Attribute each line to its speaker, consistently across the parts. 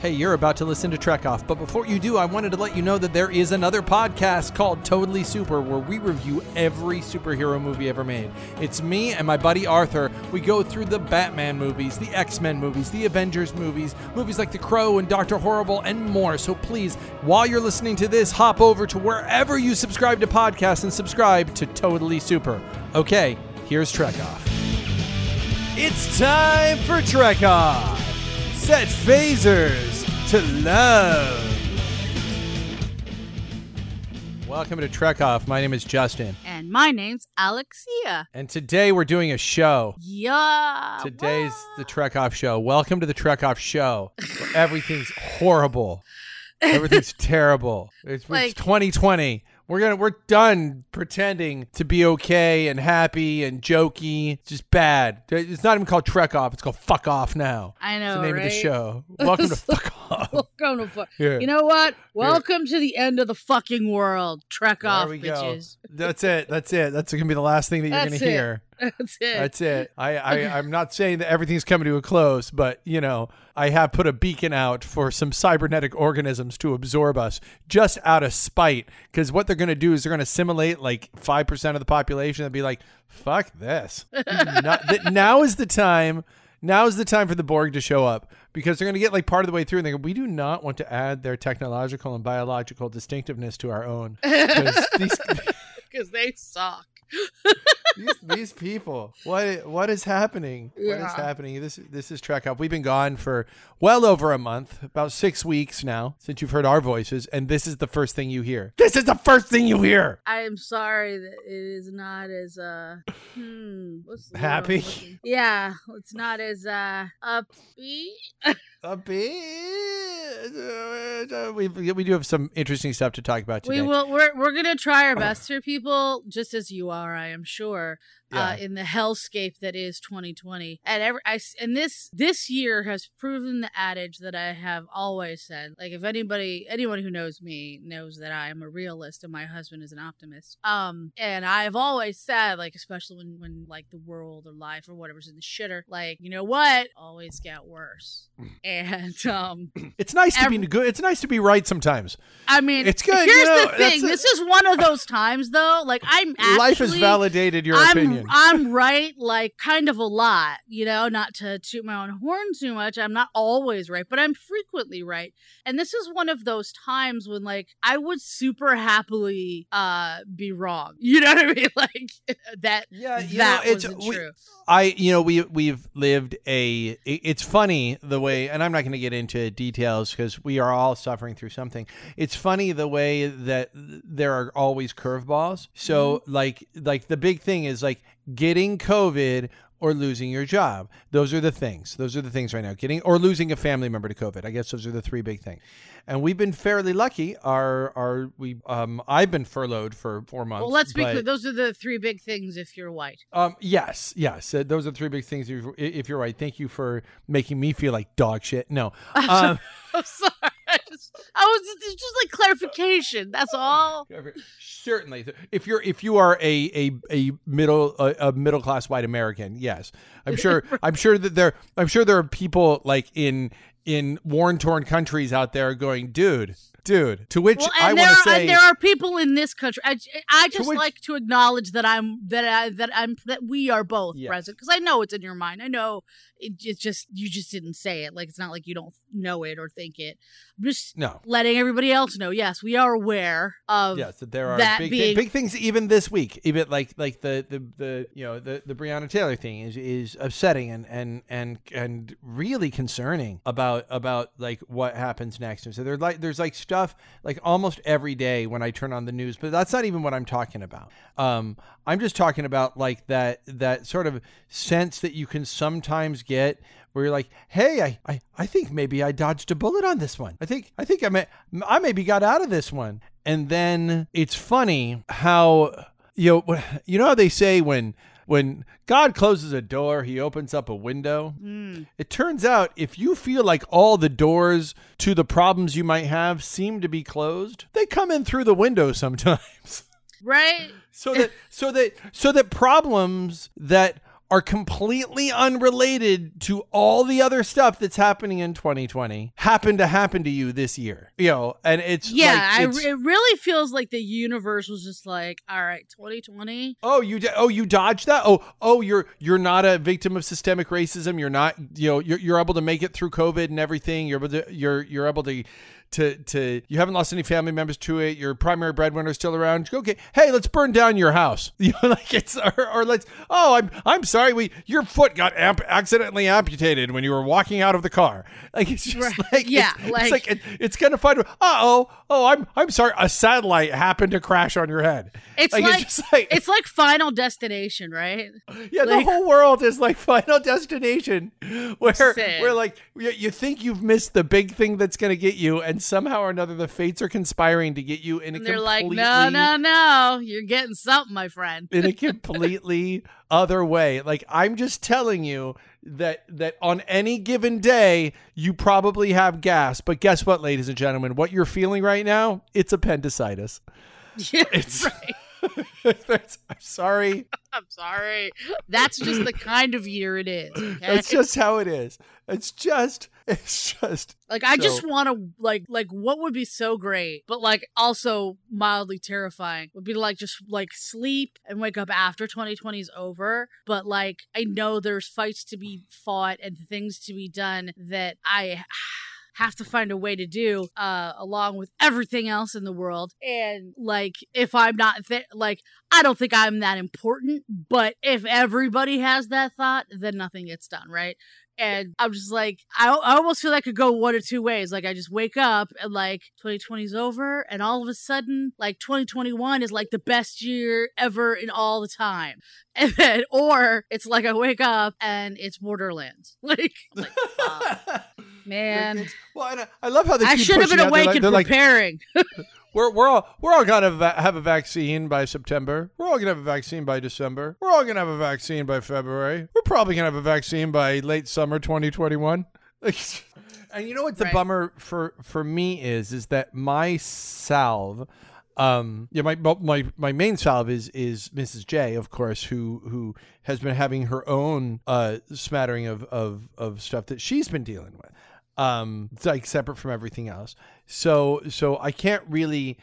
Speaker 1: Hey, you're about to listen to Trek Off, but before you do, I wanted to let you know that there is another podcast called Totally Super where we review every superhero movie ever made. It's me and my buddy Arthur. We go through the Batman movies, the X Men movies, the Avengers movies, movies like The Crow and Doctor Horrible, and more. So please, while you're listening to this, hop over to wherever you subscribe to podcasts and subscribe to Totally Super. Okay, here's Trek Off. It's time for Trek Off. Set phasers to love. Welcome to Trek Off. My name is Justin,
Speaker 2: And my name's Alexia.
Speaker 1: and today we're doing a show.
Speaker 2: Yeah.
Speaker 1: Today's the Trek Off show. Welcome to the Trek Off show. Everything's horrible. Everything's terrible. It's,
Speaker 2: Like-
Speaker 1: it's 2020. We're gonna we're done pretending to be okay and happy and jokey. It's just bad. It's not even called Trek Off. It's called Fuck Off now.
Speaker 2: I know,
Speaker 1: It's the name of the show. Welcome to Fuck Off.
Speaker 2: Welcome to Fuck.
Speaker 1: Here.
Speaker 2: You know what? Welcome to the end of the fucking world. Trek
Speaker 1: There
Speaker 2: off,
Speaker 1: we go.
Speaker 2: bitches.
Speaker 1: That's it. That's it. That's gonna be the last thing that you're
Speaker 2: That's
Speaker 1: gonna
Speaker 2: it.
Speaker 1: hear.
Speaker 2: That's it.
Speaker 1: That's it. I, I I'm not saying that everything's coming to a close, but you know, I have put a beacon out for some cybernetic organisms to absorb us just out of spite. Because what they're gonna do is they're gonna assimilate like five percent of the population and be like, "Fuck this." Not- that- now is the time. Now is the time for the Borg to show up because they're going to get like part of the way through and they go, we do not want to add their technological and biological distinctiveness to our own. 'Cause these,
Speaker 2: Because they suck.
Speaker 1: These, these people what what is happening? What is happening? This this is Trek Off we've been gone for well over a month about six weeks now since you've heard our voices and this is the first thing you hear. This is the first thing you hear!
Speaker 2: I am sorry that it is not as uh hmm what's the word I'm
Speaker 1: Happy?
Speaker 2: Yeah, it's not as uh upbeat.
Speaker 1: a bit we, we do have some interesting stuff to talk about today
Speaker 2: We will we're we're gonna try our best here, people, just as you are, I am sure.
Speaker 1: Yeah.
Speaker 2: Uh, in the hellscape that is 2020, and every I and this this year has proven the adage that I have always said. Like, if anybody anyone who knows me knows that I am a realist and my husband is an optimist. Um, and I've always said, like, especially when when like the world or life or whatever's in the shitter, like, you know what, always get worse. and um,
Speaker 1: it's nice to
Speaker 2: every-
Speaker 1: be good it's nice to be right sometimes
Speaker 2: I mean,
Speaker 1: It's good,
Speaker 2: Here's
Speaker 1: you know,
Speaker 2: the thing: this is one of those times, though. Like I'm actually,
Speaker 1: life has validated your
Speaker 2: I'm,
Speaker 1: opinion
Speaker 2: I'm right, like kind of a lot. You know, not to toot my own horn too much. I'm not always right, but I'm frequently right. And this is one of those times when, like, I would super happily uh be wrong. You know what I mean? Like that.
Speaker 1: Yeah, you
Speaker 2: that
Speaker 1: know, it's- we-
Speaker 2: true.
Speaker 1: I, you know, we we've lived a. It's funny the way, and I'm not going to get into details because we are all suffering through something. It's funny the way that there are always curveballs. So, like, like the big thing is like getting COVID or losing your job. Those are the things. Those are the things right now. Getting or losing a family member to COVID. I guess those are the three big things. And we've been fairly lucky. Our our we um I've been furloughed for four months.
Speaker 2: Well, let's be clear. Those are the three big things if you're white.
Speaker 1: um. Yes. Yes. Uh, those are the three big things. If, if you're right, thank you for making me feel like dog shit. No. Um,
Speaker 2: I'm sorry. I, was it's just like clarification. That's all.
Speaker 1: certainly, if you're if you are a a, a middle a, a middle class white American, yes, I'm sure. I'm sure that there. I'm sure there are people like in in war torn countries out there going, dude, dude. To which
Speaker 2: Well,
Speaker 1: I want
Speaker 2: there,
Speaker 1: to
Speaker 2: are,
Speaker 1: say,
Speaker 2: there are people in this country. I, I just
Speaker 1: which-
Speaker 2: like to acknowledge that I'm that I that I'm that we are both
Speaker 1: Yes.
Speaker 2: present because I know it's in your mind. I know it, it's just you just didn't say it. Like it's not like you don't know it or think it. I'm just
Speaker 1: no.
Speaker 2: letting everybody else know. Yes, we are aware of.
Speaker 1: Yes, that there are
Speaker 2: that
Speaker 1: big,
Speaker 2: being-
Speaker 1: big things even this week. Even like like the the, the you know the the Breonna Taylor thing is is upsetting and and and and really concerning about about like what happens next. And so there's like there's like stuff like almost every day when I turn on the news, but that's not even what I'm talking about. Um, I'm just talking about like that that sort of sense that you can sometimes get where you're like, hey, I, I, I think maybe I dodged a bullet on this one. I think I think I may I maybe got out of this one. And then it's funny how you know you know how they say when when God closes a door, he opens up a window.
Speaker 2: Mm.
Speaker 1: It turns out if you feel like all the doors to the problems you might have seem to be closed, they come in through the window sometimes.
Speaker 2: Right?
Speaker 1: so that so that so that problems that are completely unrelated to all the other stuff that's happening in 2020 happen to happen to you this year. You know, and it's
Speaker 2: yeah,
Speaker 1: like,
Speaker 2: I, it really feels like the universe was just like, all right, 2020.
Speaker 1: Oh, you oh you dodged that. Oh, oh, you're you're not a victim of systemic racism. You're not you know you're, you're able to make it through COVID and everything. You're able to you're you're able to to to you haven't lost any family members to it. Your primary breadwinner is still around. Okay, hey, let's burn down your house. You know, like it's or, or let's. Oh, I'm I'm sorry. We your foot got amp- accidentally amputated when you were walking out of the car. Like it's just
Speaker 2: Right.
Speaker 1: like
Speaker 2: Yeah,
Speaker 1: it's,
Speaker 2: like-
Speaker 1: it's like it, it's kind of fun. Uh oh, oh, I'm I'm sorry. A satellite happened to crash on your head.
Speaker 2: It's
Speaker 1: Like,
Speaker 2: like,
Speaker 1: it's just like-
Speaker 2: it's like Final Destination, right?
Speaker 1: Yeah, the whole world is like Final Destination, where
Speaker 2: Sad.
Speaker 1: where like you, you think you've missed the big thing that's going to get you, and somehow or another the fates are conspiring to get you in a
Speaker 2: And they're
Speaker 1: completely
Speaker 2: like, no, no, no, you're getting something, my friend.
Speaker 1: in a completely other way. Like I'm just telling you that that on any given day you probably have gas, but guess what, ladies and gentlemen, what you're feeling right now, it's appendicitis.
Speaker 2: Yeah,
Speaker 1: It's-
Speaker 2: right.
Speaker 1: I'm sorry.
Speaker 2: I'm sorry. That's just the kind of year it is. Okay?
Speaker 1: That's just how it is. It's just it's just
Speaker 2: like I
Speaker 1: so-
Speaker 2: just want to like like what would be so great, but like also mildly terrifying would be to like just like sleep and wake up after 2020 is over. But like I know there's fights to be fought and things to be done that I. have to find a way to do uh along with everything else in the world and like if i'm not th- like i don't think i'm that important but if everybody has that thought then nothing gets done right and I'm just like, I, I almost feel I could go one or two ways. Like, I just wake up and like 2020 is over, and all of a sudden, like 2021 is like the best year ever in all the time. And then, or it's like I wake up and it's Borderlands. Like, like man,
Speaker 1: well, and I, I love how they
Speaker 2: I
Speaker 1: keep
Speaker 2: should have
Speaker 1: pushing
Speaker 2: been.
Speaker 1: They're
Speaker 2: awake
Speaker 1: like,
Speaker 2: and
Speaker 1: they're like,
Speaker 2: preparing.
Speaker 1: we're we're all we're all gonna va- have a vaccine by September. We're all gonna have a vaccine by December. We're all gonna have a vaccine by February. We're probably gonna have a vaccine by late summer 2021. and you know what the
Speaker 2: Right.
Speaker 1: bummer for for me is is that my salve. Um, yeah, my my my main salve is is Mrs. J, of course, who who has been having her own uh smattering of of of stuff that she's been dealing with um it's like separate from everything else. So so i can't really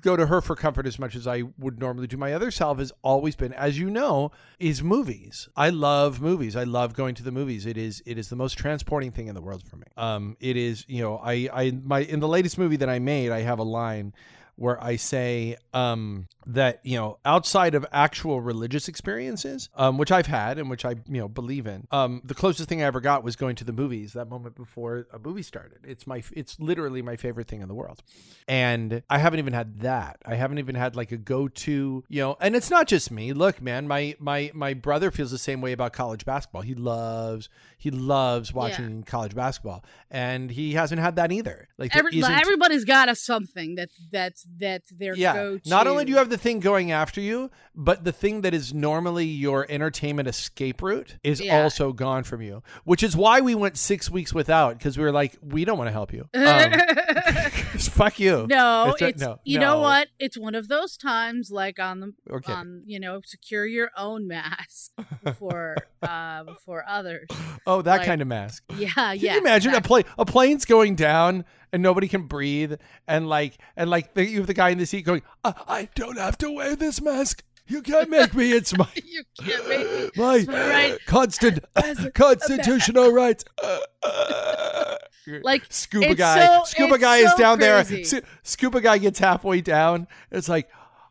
Speaker 1: go to her for comfort as much as i would normally do. My other self has always been as you know is movies. I love movies. I love going to the movies. It is it is the most transporting thing in the world for me. Um it is you know i i my in the latest movie that i made i have a line where I say um, that you know outside of actual religious experiences, um, which I've had and which I you know believe in, um, the closest thing I ever got was going to the movies that moment before a movie started. It's my it's literally my favorite thing in the world, and I haven't even had that. I haven't even had like a go to you know, and it's not just me. Look, man, my my my brother feels the same way about college basketball. He loves he loves watching college basketball, and he hasn't had that either. Like
Speaker 2: Every, everybody's got a something that that's that's their
Speaker 1: yeah.
Speaker 2: go-to.
Speaker 1: Not only do you have the thing going after you, but the thing that is normally your entertainment escape route is
Speaker 2: Yeah.
Speaker 1: also gone from you. Which is why we went six weeks without because we were like, we don't want to help you. Um, fuck you.
Speaker 2: No,
Speaker 1: It's
Speaker 2: it's
Speaker 1: no,
Speaker 2: you know what? It's one of those times like on the
Speaker 1: Okay.
Speaker 2: on you know secure your own mask for uh for others.
Speaker 1: Oh, that
Speaker 2: like-
Speaker 1: kind of mask.
Speaker 2: Yeah,
Speaker 1: Can
Speaker 2: yeah.
Speaker 1: you imagine a plane? A plane's going down and nobody can breathe, and like, and like, the, you have the guy in the seat going, I, "I don't have to wear this mask. You can't make me. It's my
Speaker 2: you can't make me.
Speaker 1: my
Speaker 2: my right
Speaker 1: constant constitutional rights."
Speaker 2: Like,
Speaker 1: scuba guy,
Speaker 2: so-
Speaker 1: scuba guy is down
Speaker 2: crazy.
Speaker 1: there. Scu- Scuba guy gets halfway down. It's like.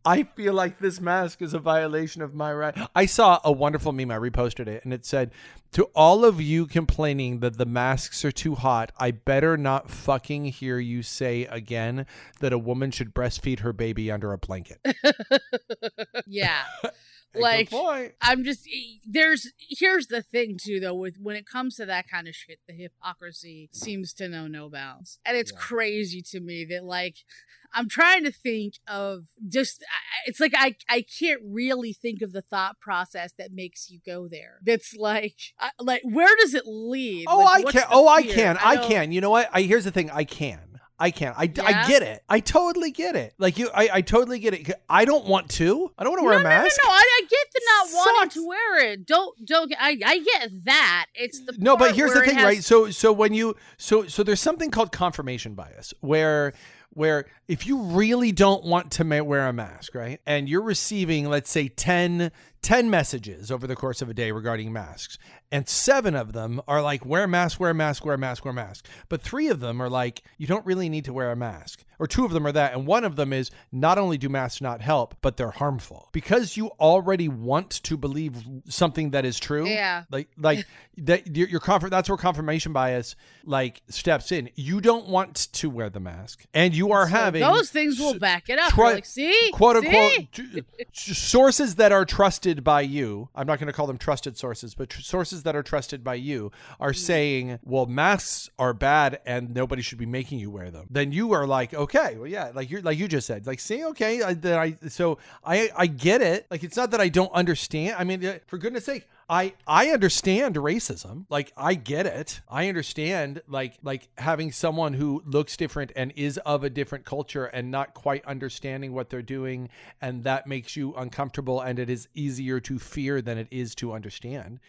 Speaker 1: I feel like this mask is a violation of my right. I saw a wonderful meme. I reposted it, and it said, "To all of you complaining that the masks are too hot, I better not fucking hear you say again that a woman should breastfeed her baby under a blanket."
Speaker 2: Yeah. Like. I'm just there's here's the thing too though with when it comes to that kind of shit the hypocrisy seems to know no bounds and it's
Speaker 1: Yeah.
Speaker 2: crazy to me that like I'm trying to think of just it's like I I can't really think of the thought process that makes you go there that's like like where does it lead
Speaker 1: Oh,
Speaker 2: Like,
Speaker 1: I can. Oh, I can. I,
Speaker 2: don't-
Speaker 1: can. You know what? I here's the thing. I can. I can't. I,
Speaker 2: Yeah?
Speaker 1: I get it. I totally get it. Like you, I, I totally get it. I don't want to. I don't want to wear
Speaker 2: no,
Speaker 1: a mask.
Speaker 2: No, no, no. I, I get the not wanting to wear it. Don't, don't. I, I get that. It's the
Speaker 1: No, but here's the thing,
Speaker 2: has-
Speaker 1: right? So so when you so so there's something called confirmation bias where where if you really don't want to ma- wear a mask, right? And you're receiving let's say 10 10 messages over the course of a day regarding masks, and 7 of them are like wear a mask, wear a mask, wear a mask, wear a mask. But 3 of them are like you don't really need to wear a mask. Or two of them are that, and one of them is not only do masks not help, but they're harmful. Because you already want to believe something that is true
Speaker 2: Yeah.
Speaker 1: like like that your, your comfort that's where confirmation bias like steps in you don't want to wear the mask and you are
Speaker 2: So
Speaker 1: having
Speaker 2: those things will back it up.
Speaker 1: try-
Speaker 2: like, see,
Speaker 1: quote
Speaker 2: See?
Speaker 1: unquote t- sources that are trusted by you i'm not going to call them trusted sources but tr- sources that are trusted by you are
Speaker 2: Mm.
Speaker 1: saying well masks are bad and nobody should be making you wear them then you are like okay well yeah like you're like you just said like see okay I, then I so i i get it like it's not that i don't understand i mean uh, for goodness sake I I understand racism. Like I get it. I understand like like having someone who looks different and is of a different culture and not quite understanding what they're doing and that makes you uncomfortable and it is easier to fear than it is to understand.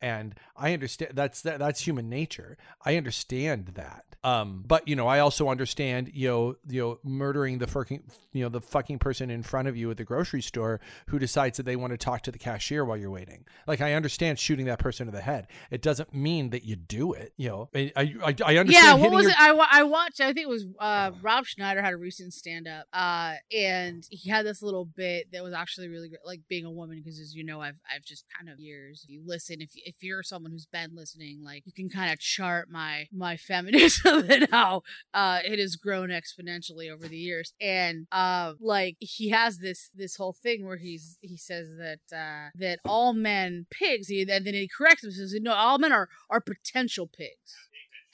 Speaker 1: And I understand that's that, that's human nature. I understand that. Um, but you know, I also understand you know you know murdering the fucking you know the fucking person in front of you at the grocery store who decides that they want to talk to the cashier while you're waiting. Like I understand shooting that person in the head. It doesn't mean that you do it. You know, I I, I I understand.
Speaker 2: Yeah, what was
Speaker 1: your-
Speaker 2: it? I, I watched. I think it was uh, Rob Schneider had a recent stand up, uh, and he had this little bit that was actually really great, like being a woman, because as you know, I've I've just kind of years. If you listen, if if you're someone who's been listening, like you can kind of chart my my feminism and how uh, it has grown exponentially over the years, and uh, like he has this this whole thing where he's he says that uh, that all men pigs, he, and then he corrects him says no, all men are are potential pigs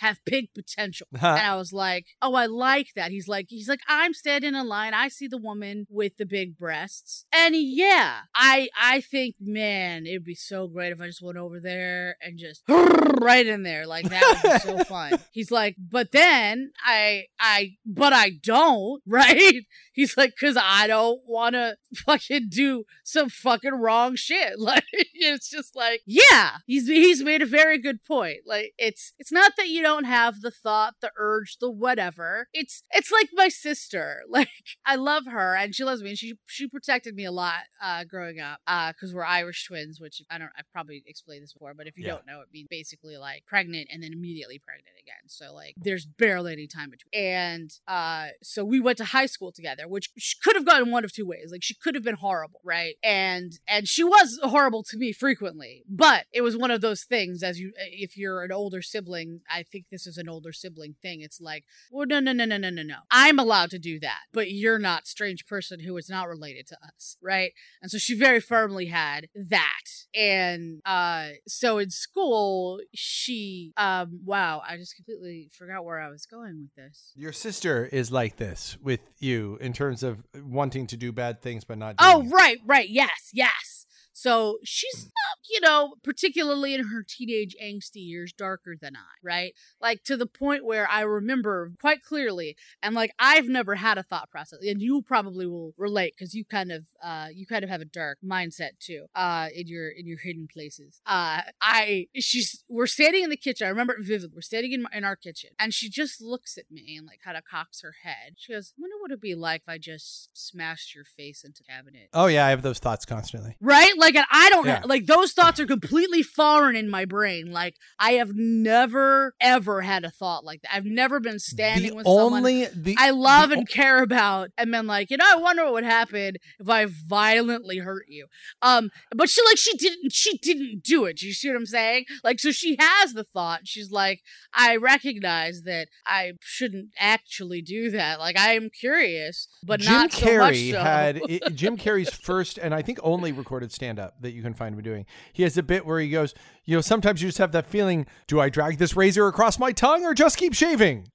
Speaker 2: have big potential. Uh-huh. and I was like, oh, I like that. He's like, he's like, I'm standing in line. I see the woman with the big breasts. And yeah, I I think, man, it'd be so great if I just went over there and just right in there. Like that would be so fun. He's like, but then I I but I don't, right? He's like, cause I don't wanna fucking do some fucking wrong shit. Like it's just like, yeah, he's he's made a very good point. Like it's it's not that you don't have the thought, the urge, the whatever. It's it's like my sister. Like I love her and she loves me and she she protected me a lot uh growing up. Uh because we're Irish twins, which I don't I've probably explained this before, but if you
Speaker 1: Yeah.
Speaker 2: don't know, it means basically like pregnant and then immediately pregnant again. So like there's barely any time between. And uh so we went to high school together, which she could have gone one of two ways. Like she could have been horrible, right? And and she was horrible to me frequently, but it was one of those things as you if you're an older sibling, I think this is an older sibling thing. It's like, well, no, no, no, no, no, no, no. I'm allowed to do that, but you're not strange person who is not related to us, right? And so she very firmly had that. And uh so in school, she um wow, I just completely forgot where I was going with this.
Speaker 1: Your sister is like this with you in terms of wanting to do bad things but not. Doing
Speaker 2: Oh,
Speaker 1: it.
Speaker 2: right, right. Yes, yes. So she's you know, particularly in her teenage angsty years, darker than I, right? Like to the point where I remember quite clearly, and like I've never had a thought process, and you probably will relate because you kind of, uh, you kind of have a dark mindset too, uh, in your in your hidden places. Uh, I she's we're standing in the kitchen. I remember it vividly. We're standing in my, in our kitchen, and she just looks at me and like kind of cocks her head. She goes, "I wonder what it'd be like if I just smashed your face into the cabinet."
Speaker 1: Oh yeah, I have those thoughts constantly.
Speaker 2: right like and i don't
Speaker 1: Yeah.
Speaker 2: like those thoughts are completely foreign in my brain like i have never ever had a thought like that i've never been standing
Speaker 1: the
Speaker 2: with someone
Speaker 1: only the
Speaker 2: I love
Speaker 1: the
Speaker 2: and care about, and been like, you know, I wonder what would happen if I violently hurt you. Um, but she like she didn't she didn't do it. You see what I'm saying? Like, so she has the thought. She's like, I recognize that I shouldn't actually do that. Like, I am curious, but
Speaker 1: Jim
Speaker 2: not so much
Speaker 1: Carrey
Speaker 2: so.
Speaker 1: had it, Jim Carrey's first and I think only recorded stand up that you can find him doing. He has a bit where he goes, you know, sometimes you just have that feeling, do I drag this razor across my tongue or just keep shaving?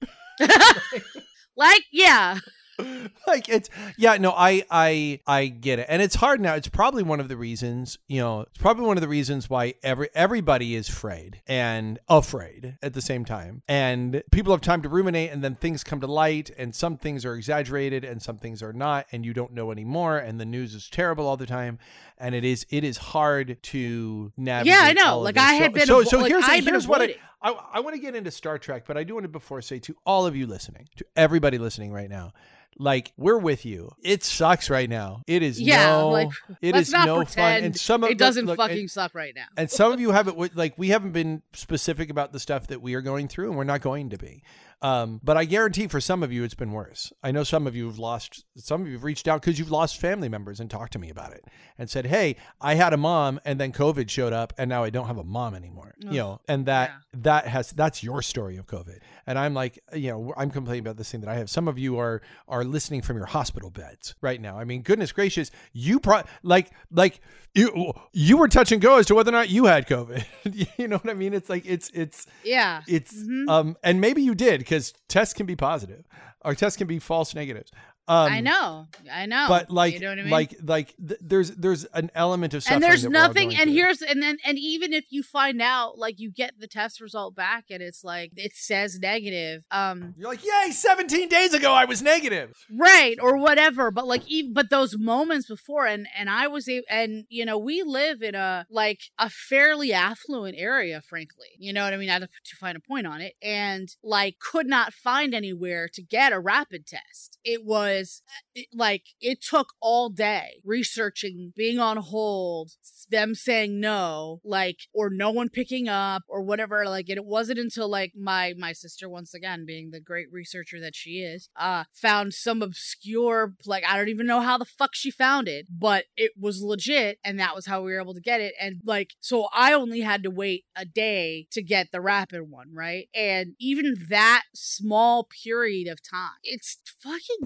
Speaker 2: like, yeah.
Speaker 1: like it's yeah no i i i get it and it's hard now it's probably one of the reasons you know it's probably one of the reasons why every everybody is afraid and afraid at the same time and people have time to ruminate and then things come to light and some things are exaggerated and some things are not and you don't know anymore and the news is terrible all the time and it is it is hard to navigate
Speaker 2: Yeah, I know. Like. I had
Speaker 1: so,
Speaker 2: been.
Speaker 1: so,
Speaker 2: avo-
Speaker 1: so
Speaker 2: like,
Speaker 1: here's,
Speaker 2: I had been
Speaker 1: here's what I. I, I want to get into Star Trek, but I do want to before say to all of you listening, to everybody listening right now, like we're with you. It sucks right now. It is
Speaker 2: Yeah,
Speaker 1: no,
Speaker 2: like,
Speaker 1: it is
Speaker 2: not
Speaker 1: no fun. And some of
Speaker 2: it doesn't
Speaker 1: look,
Speaker 2: fucking
Speaker 1: and,
Speaker 2: suck right now.
Speaker 1: and some of you haven't like we haven't been specific about the stuff that we are going through, and we're not going to be. Um, but I guarantee for some of you it's been worse. I know some of you have lost. Some of you have reached out because you've lost family members and talked to me about it and said, "Hey, I had a mom, and then COVID showed up, and now I don't have a mom anymore." you know, and that
Speaker 2: yeah.
Speaker 1: that has that's your story of COVID. And I'm like, you know, I'm complaining about this thing that I have. Some of you are are listening from your hospital beds right now. I mean, goodness gracious, you pro like like you you were touch and go as to whether or not you had COVID. you know what I mean? It's like it's it's
Speaker 2: Yeah.
Speaker 1: it's
Speaker 2: Mhm.
Speaker 1: um and maybe you did because tests can be positive or tests can be false negatives. Um,
Speaker 2: I know. I know.
Speaker 1: But like,
Speaker 2: you know what I mean?
Speaker 1: like, like, th- there's there's an element of suffering.
Speaker 2: and there's
Speaker 1: that we're all
Speaker 2: nothing and
Speaker 1: through.
Speaker 2: here's and then and even if you find out like you get the test result back and it's like it says negative um
Speaker 1: You're like, yay! 17 days ago, I was negative.
Speaker 2: right or whatever but like even but those moments before and and i was able and you know we live in a like a fairly affluent area frankly you know what i mean i have to find a point on it and like could not find anywhere to get a rapid test it was it, like it took all day researching being on hold them saying no like or no one picking up or whatever like it wasn't until like my my sister once again being the great researcher that she is uh found some obscure like i don't even know how the fuck she found it but it was legit and that was how we were able to get it and like so i only had to wait a day to get the rapid one right? And even that small period of time it's fucking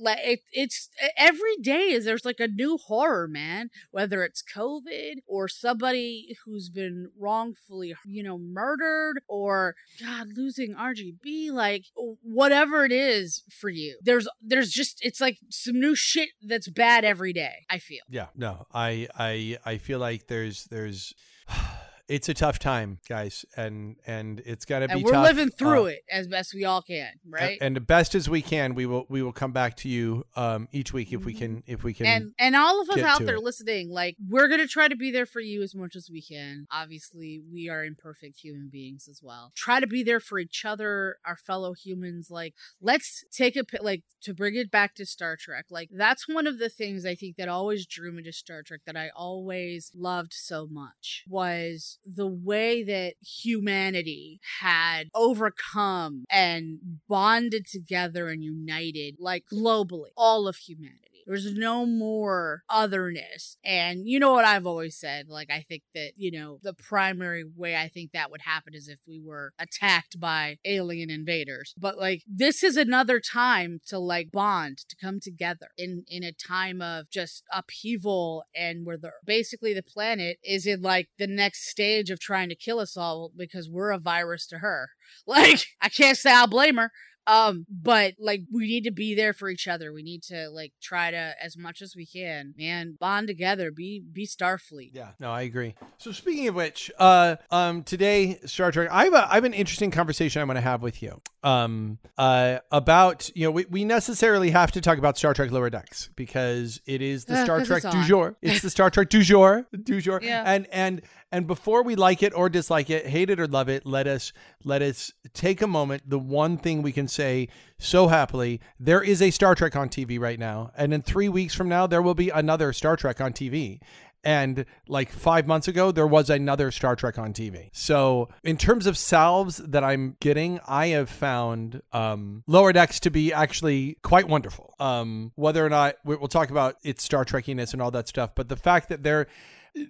Speaker 2: like it, it's every day is there's like a new horror man. Whether it's covid or somebody who's been wrongfully you know murdered or god losing RBG like whatever it is for you. There's there's just it's like some new shit that's bad every day i feel.
Speaker 1: Yeah, no, I, I, I feel like there's, there's, it's a tough time, guys, and and it's gotta be.
Speaker 2: and we're
Speaker 1: tough.
Speaker 2: living through
Speaker 1: Uh,
Speaker 2: it as best we all can right
Speaker 1: And the best as we can, we will we will come back to you um each week if we can if we can.
Speaker 2: and and all of us out there
Speaker 1: it.
Speaker 2: listening like we're gonna try to be there for you as much as we can obviously we are imperfect human beings as well try to be there for each other our fellow humans like let's take a like to bring it back to star trek like that's one of the things i think that always drew me to star trek that i always loved so much was the way that humanity had overcome and bonded together and united like globally all of humanity there's no more otherness. And you know what I've always said? Like, I think that, you know, the primary way I think that would happen is if we were attacked by alien invaders. But like, this is another time to like bond, to come together in, in a time of just upheaval and where the basically the planet is in like the next stage of trying to kill us all because we're a virus to her. Like, I can't say I'll blame her. Um, but like we need to be there for each other. We need to like try to as much as we can, man, bond together, be be Starfleet.
Speaker 1: Yeah, no, I agree. So speaking of which, uh, um, today Star Trek, I have a I have an interesting conversation I want to have with you. Um, uh, about you know we, we necessarily have to talk about Star Trek Lower Decks because it is the
Speaker 2: Uh,
Speaker 1: Star Trek du jour. It's the Star Trek du jour, du jour.
Speaker 2: Yeah.
Speaker 1: And and and before we like it or dislike it, hate it or love it, let us let us take a moment. The one thing we can say so happily, there is a Star Trek on TV right now, and in three weeks from now, there will be another Star Trek on TV. And like five months ago, there was another Star Trek on TV. So, in terms of salves that I'm getting, I have found um, Lower Decks to be actually quite wonderful. Um, whether or not we- we'll talk about its Star Trekiness and all that stuff, but the fact that they're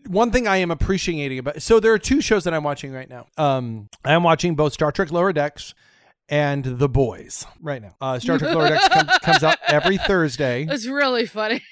Speaker 1: one thing I am appreciating about so there are two shows that I'm watching right now. Um, I am watching both Star Trek Lower Decks and The Boys right now. Uh, Star Trek Lower Decks comes, comes out every Thursday.
Speaker 2: It's really funny.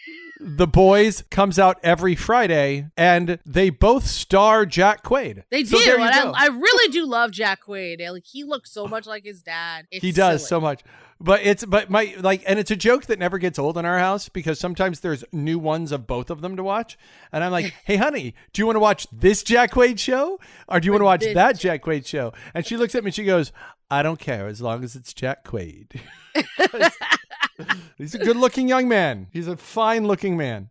Speaker 1: The Boys comes out every Friday, and they both star Jack Quaid.
Speaker 2: They
Speaker 1: So
Speaker 2: do, I. I really do love Jack Quaid. Like he looks so much like his dad. It's
Speaker 1: he does
Speaker 2: silly.
Speaker 1: so much. But it's but my like and it's a joke that never gets old in our house because sometimes there's new ones of both of them to watch. And i'm like hey honey do you want to watch this jack quaid show or do you want to watch that jack quaid show? And she looks at me and she goes i don't care as long as it's jack quaid. He's a good looking young man. He's a fine looking man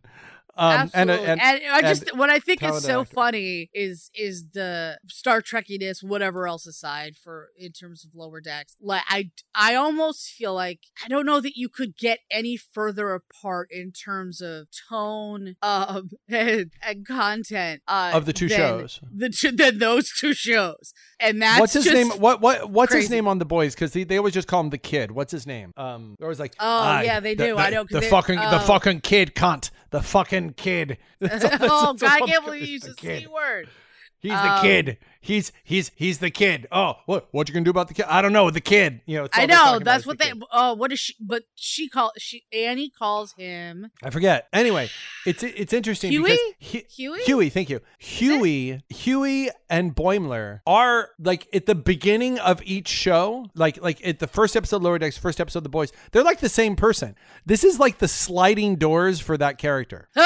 Speaker 1: um, and,
Speaker 2: Absolutely.
Speaker 1: and,
Speaker 2: And, I just
Speaker 1: and
Speaker 2: what I think is so
Speaker 1: actor.
Speaker 2: funny is is the Star Trekiness, whatever else aside for in terms of lower decks. Like I I almost feel like I don't know that you could get any further apart in terms of tone um and, and content uh,
Speaker 1: of the two
Speaker 2: than
Speaker 1: shows
Speaker 2: The two, than those two shows, and that's
Speaker 1: what's his
Speaker 2: just,
Speaker 1: name? What what what's his name on the boys? Because they, they always just call him the kid. What's his name? Um, they're always like,
Speaker 2: Oh,
Speaker 1: "Ah,
Speaker 2: yeah, they do.
Speaker 1: The,
Speaker 2: I know,
Speaker 1: the fucking the
Speaker 2: oh.
Speaker 1: fucking kid cunt. The fucking kid. That's
Speaker 2: oh
Speaker 1: that's
Speaker 2: God, I can't believe you used
Speaker 1: the
Speaker 2: c word.
Speaker 1: He's the
Speaker 2: Um,
Speaker 1: kid. He's he's he's the kid. Oh, what what you gonna do about the kid? I don't know. The kid. You know.
Speaker 2: I know that's what
Speaker 1: the
Speaker 2: they.
Speaker 1: kid.
Speaker 2: Oh, what is she? But she call she Annie calls him
Speaker 1: I forget. Anyway, it's it's interesting
Speaker 2: Huey?
Speaker 1: because he,
Speaker 2: Huey.
Speaker 1: Huey, thank you. Huey, Huey and Boimler are like at the beginning of each show, like like at the first episode of Lower Decks, first episode of The Boys, they're like the same person. This is like the sliding doors for that character.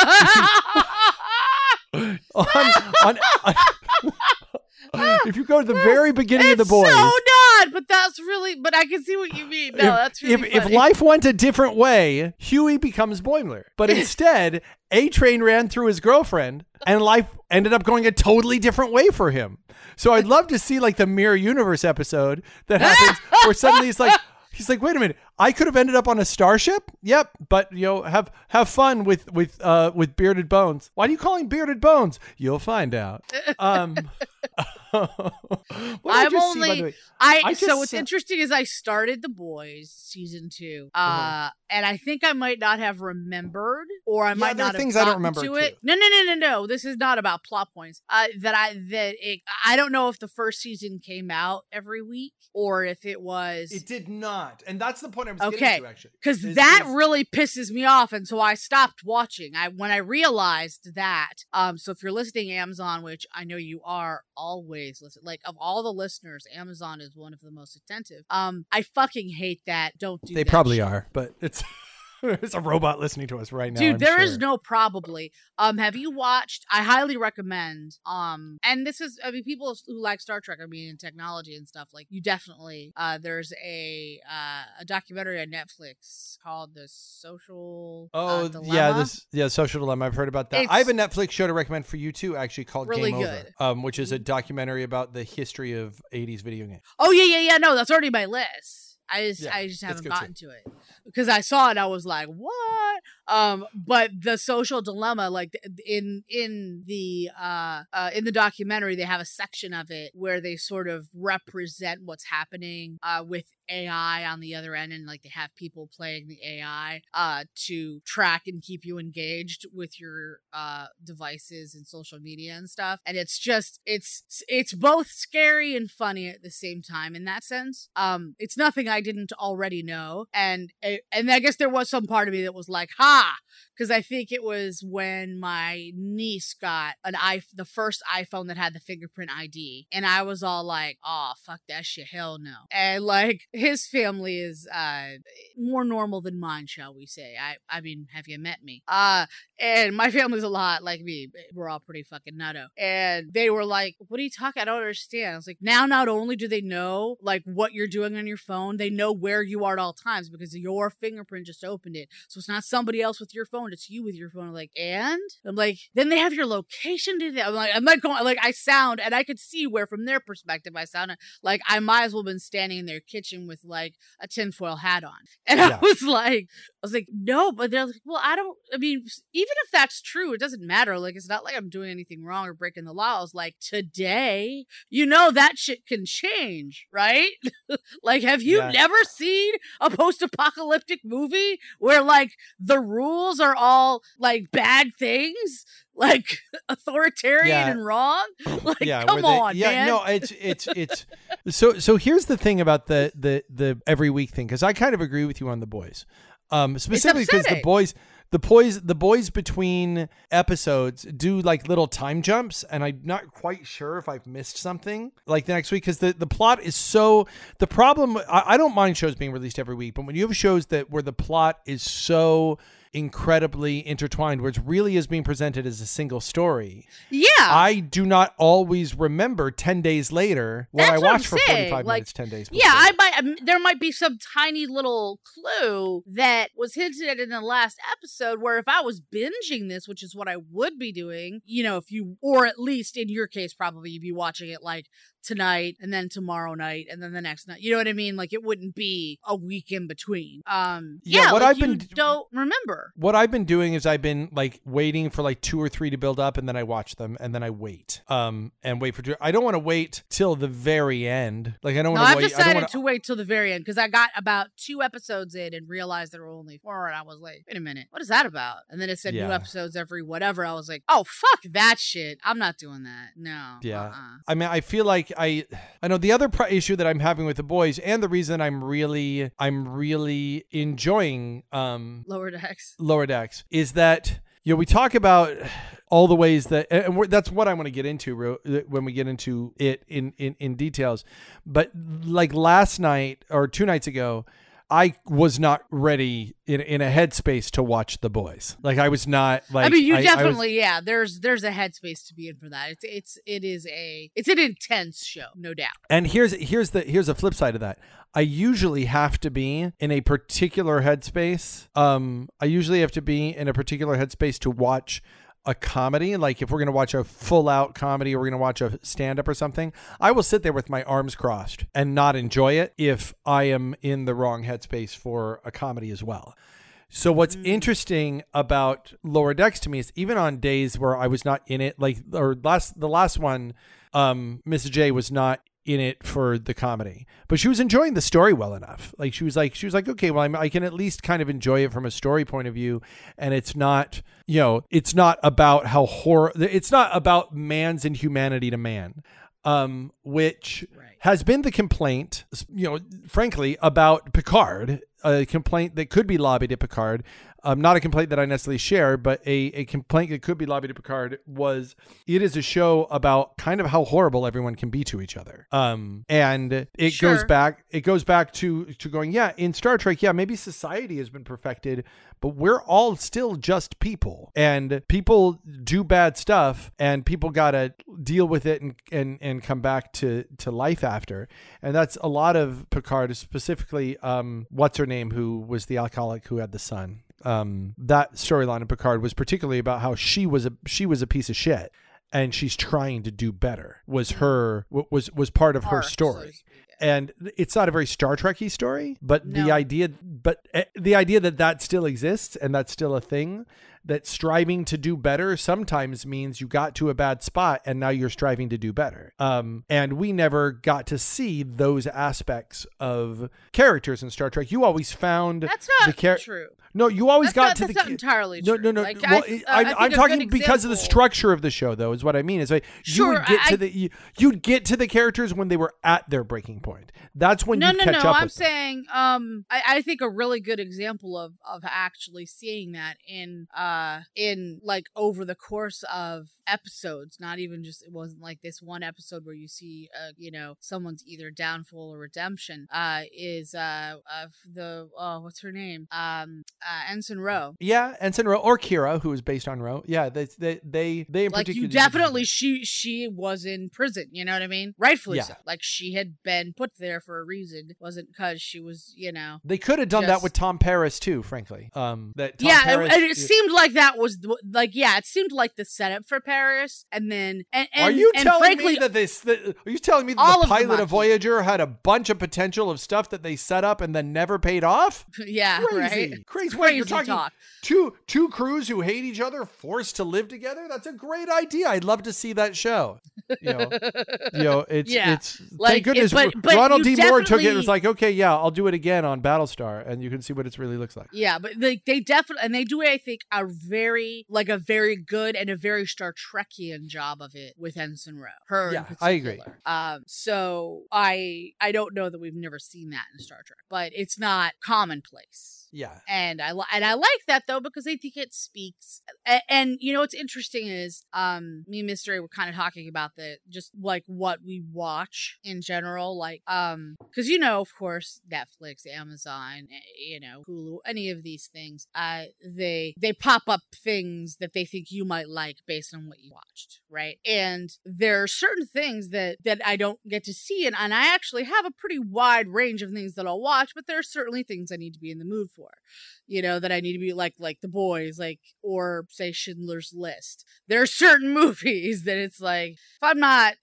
Speaker 1: on, on, on- if you go to the very beginning of The Boys,
Speaker 2: so not, but that's really. But I can see what you mean. No,
Speaker 1: if,
Speaker 2: that's really
Speaker 1: if, if life went a different way, Huey becomes Boimler. But instead, A Train ran through his girlfriend, and life ended up going a totally different way for him. So I'd love to see like the Mirror Universe episode that happens where suddenly it's like he's like, wait a minute, I could have ended up on a starship. Yep, but you know, have have fun with with uh with bearded bones. Why do you call him bearded bones? You'll find out. Um, what did I
Speaker 2: I'm
Speaker 1: see, by the
Speaker 2: only.
Speaker 1: way?
Speaker 2: I,
Speaker 1: I
Speaker 2: so what's
Speaker 1: saw-
Speaker 2: interesting is I started The Boys season two, uh,
Speaker 1: Uh-huh.
Speaker 2: and I think I might not have remembered, or I might
Speaker 1: there are
Speaker 2: not have
Speaker 1: things I don't remember,
Speaker 2: to
Speaker 1: too.
Speaker 2: it. No, no, no, no, no. This is not about plot points. Uh, that I that it. I don't know if the first season came out every week or if it was.
Speaker 1: It did not, and that's the point I was
Speaker 2: Okay,
Speaker 1: getting to. Actually,
Speaker 2: because
Speaker 1: is-
Speaker 2: that
Speaker 1: is-
Speaker 2: really pisses me off and so i stopped watching i when i realized that um so if you're listening amazon which i know you are always listen like of all the listeners amazon is one of the most attentive um i fucking hate that don't do
Speaker 1: they
Speaker 2: that
Speaker 1: probably
Speaker 2: shit.
Speaker 1: are, but it's it's a robot listening to us right now.
Speaker 2: Dude,
Speaker 1: I'm
Speaker 2: there is
Speaker 1: sure.
Speaker 2: no probably. Um, have you watched? I highly recommend. Um, and this is, I mean, people who like Star Trek, I mean, and technology and stuff, like you definitely. Uh, there's a uh, a documentary on Netflix called The Social. uh,
Speaker 1: Oh
Speaker 2: Dilemma.
Speaker 1: yeah, this yeah social dilemma. I've heard about that. I have a Netflix show to recommend for you too, actually called
Speaker 2: Really
Speaker 1: Game
Speaker 2: good. Mm-hmm.
Speaker 1: Over, um, which is a documentary about the history of '80s video games.
Speaker 2: Oh yeah, yeah, yeah. No, that's already my list. I just,
Speaker 1: Yeah,
Speaker 2: I just haven't gotten to it because I saw it. I was like, what? Um, but the social dilemma, like in in the uh, uh in the documentary, they have a section of it where they sort of represent what's happening uh with AI on the other end, and like they have people playing the AI uh to track and keep you engaged with your uh devices and social media and stuff. And it's just it's it's both scary and funny at the same time in that sense. Um, it's nothing I didn't already know, and and I guess there was some part of me that was like, ha, because I think it was when my niece got an i the first iPhone that had the fingerprint ID, and I was all like, oh fuck that shit, hell no. And like his family is uh more normal than mine, shall we say? I I mean, have you met me? Uh, and my family's a lot like me. Eh, we're all pretty fucking nutto, and they were like, what are you talking? I don't understand. I was like, now not only do they know like what you're doing on your phone, they know where you are at all times because your fingerprint just opened it. So it's not somebody else with your phone, it's you with your phone. I'm like, and I'm like, then they have your location. Did I'm like, I'm like going like I sound, and I could see where from their perspective I sounded like I might as well have been standing in their kitchen with like a tinfoil hat on, and
Speaker 1: Yeah.
Speaker 2: I was like, I was like, no, but they're like, well, I don't. I mean, even if that's true, it doesn't matter. Like, it's not like I'm doing anything wrong or breaking the laws. Like, today, you know, that shit can change, right? like, have you
Speaker 1: Yeah.
Speaker 2: never seen a post-apocalyptic movie where like the rules are all like bad things, like authoritarian
Speaker 1: Yeah.
Speaker 2: and wrong? Like,
Speaker 1: yeah,
Speaker 2: come
Speaker 1: they-
Speaker 2: on,
Speaker 1: yeah,
Speaker 2: man.
Speaker 1: no, it's it's it's so so. Here's the thing about the the the every week thing because I kind of agree with you on the boys, um, specifically because the boys the boys the boys between episodes do like little time jumps and i'm not quite sure if i've missed something like the next week because the, the plot is so the problem I, I don't mind shows being released every week but when you have shows that where the plot is so incredibly intertwined where it really is being presented as a single story
Speaker 2: Yeah.
Speaker 1: i do not always remember 10 days later what
Speaker 2: That's
Speaker 1: i
Speaker 2: what
Speaker 1: watched for
Speaker 2: saying,
Speaker 1: 45
Speaker 2: like,
Speaker 1: minutes 10 days
Speaker 2: yeah, I might. um, There might be some tiny little clue that was hinted at in the last episode. Where if I was binging this, which is what I would be doing, you know, if you, or at least in your case, probably you'd be watching it like tonight and then tomorrow night and then the next night. You know what I mean? Like it wouldn't be a week in between. Um,
Speaker 1: Yeah,
Speaker 2: yeah,
Speaker 1: what
Speaker 2: like
Speaker 1: I've
Speaker 2: you
Speaker 1: been-
Speaker 2: don't remember.
Speaker 1: what I've been doing is I've been like waiting for like two or three to build up, and then I watch them, and then I wait, um, and wait for. I don't want to wait till the very end. Like I don't
Speaker 2: No,
Speaker 1: want
Speaker 2: I've
Speaker 1: to wait. I
Speaker 2: decided
Speaker 1: want
Speaker 2: to wait till the very end because I got about two episodes in and realized there were only four, and I was like, "Wait a minute, what is that about?" And then it said new episodes every whatever. I was like, "Oh fuck that shit! I'm not doing that. No."
Speaker 1: Yeah.
Speaker 2: uh-uh.
Speaker 1: I mean, I feel like I, I know the other pro- issue that I'm having with the boys, and the reason I'm really, I'm really enjoying, um,
Speaker 2: Lower decks.
Speaker 1: lower decks is that you know we talk about all the ways that and that's what I want to get into when we get into it in, in in details but like last night or two nights ago I was not ready in, in a headspace to watch the boys like I was not like
Speaker 2: I mean, you
Speaker 1: was-
Speaker 2: definitely, yeah. There's there's a headspace to be in for that. It's it's it is a it's an intense show, no doubt.
Speaker 1: And here's here's the here's the flip side of that. I usually have to be in a particular headspace. Um, I usually have to be in a particular headspace to watch a comedy. Like if we're gonna watch a full out comedy or we're gonna watch a stand up or something, I will sit there with my arms crossed and not enjoy it if I am in the wrong headspace for a comedy as well. So what's interesting about Lower Decks to me is even on days where I was not in it, like or last the last one, um, Mrs. J was not in it for the comedy, but she was enjoying the story well enough. Like she was like she was like, okay, well, I'm, I can at least kind of enjoy it from a story point of view, and it's not, you know, it's not about how horror. It's not about man's inhumanity to man, um, which
Speaker 2: Right.
Speaker 1: has been the complaint, you know, frankly, about Picard, a complaint that could be lobbied at Picard. Um, not a complaint that I necessarily share, but a, a complaint that could be lobbied at Picard was it is a show about kind of how horrible everyone can be to each other. Um, and it goes back, it goes back to to going, yeah, in Star Trek, yeah, maybe society has been perfected, but we're all still just people, and people do bad stuff, and people gotta deal with it and and and come back to to life after, and that's a lot of Picard, specifically, um, what's her name, who was the alcoholic who had the son. Um, that storyline of Picard was particularly about how she was a she was a piece of shit. And she's trying to do better. Was her wa- was was part of her
Speaker 2: Arc, so to
Speaker 1: story and it's not a very Star Trekky story, but the idea, but eh, the idea that that still exists and that's still a thing, that striving to do better sometimes means you got to a bad spot and now you're striving to do better. Um, and we never got to see those aspects of characters in Star Trek. You always found
Speaker 2: That's
Speaker 1: the
Speaker 2: not
Speaker 1: char-
Speaker 2: true.
Speaker 1: No, you always
Speaker 2: That's
Speaker 1: got
Speaker 2: not,
Speaker 1: to
Speaker 2: that's
Speaker 1: the
Speaker 2: not entirely
Speaker 1: no,
Speaker 2: true.
Speaker 1: no, no.
Speaker 2: Like,
Speaker 1: well,
Speaker 2: I, uh, I
Speaker 1: am talking because of the structure of the show, though. Is what I mean. Is like you would get
Speaker 2: I-
Speaker 1: to the you, you'd get to the characters when they were at their breaking point. That's when
Speaker 2: no,
Speaker 1: you
Speaker 2: no,
Speaker 1: catch
Speaker 2: no.
Speaker 1: up.
Speaker 2: I'm saying, um, I, I think a really good example of of actually seeing that in uh in like over the course of episodes, not even just it wasn't like this one episode where you see uh you know someone's either downfall or redemption. Uh, is uh of the oh what's her name um uh, Ensign Ro.
Speaker 1: Yeah, Ensign Ro or Kira, who is based on Ro. Yeah, they they they they in
Speaker 2: like
Speaker 1: particular.
Speaker 2: you definitely she she was in prison you know what i mean rightfully
Speaker 1: Yeah.
Speaker 2: so like she had been put there for a reason It wasn't because she was you know
Speaker 1: They could have done that with Tom Paris too, frankly. Um, that Tom
Speaker 2: yeah,
Speaker 1: Paris,
Speaker 2: and, and it seemed like that was like yeah, it seemed like the setup for Paris, and then and, and
Speaker 1: Are you
Speaker 2: and
Speaker 1: telling
Speaker 2: frankly,
Speaker 1: me that this? That, are you telling me that the
Speaker 2: of
Speaker 1: pilot of. Voyager had a bunch of potential of stuff that they set up and then never paid off?
Speaker 2: yeah,
Speaker 1: Crazy,
Speaker 2: right,
Speaker 1: crazy. Wait, you're talking
Speaker 2: talk.
Speaker 1: two two crews who hate each other forced to live together? That's a great idea. I'd love to see that show. You know, you know, it's
Speaker 2: Yeah.
Speaker 1: it's
Speaker 2: Like,
Speaker 1: thank goodness.
Speaker 2: it, but but
Speaker 1: Ronald D. Moore took it and was like, okay, yeah, I'll do it again on Battlestar, and you can see what it really looks like.
Speaker 2: Yeah, but they they definitely and they do it, I think a very like a very good and a very Star Trekian job of it with Ensign Ro. Her,
Speaker 1: Yeah, I agree.
Speaker 2: Um, so I I don't know that we've never seen that in Star Trek, but it's not commonplace.
Speaker 1: Yeah.
Speaker 2: and I and I like that though because I think it speaks. And, and you know what's interesting is um me and Mystery were kind of talking about the just like what we watch in general, like um because you know of course Netflix, Amazon, eh, you know Hulu, any of these things, uh they they pop up things that they think you might like based on what you watched, right? And there are certain things that that I don't get to see, and and I actually have a pretty wide range of things that I'll watch, but there are certainly things I need to be in the mood for you know that i need to be like like the boys like or say schindler's list there are certain movies that it's like if i'm not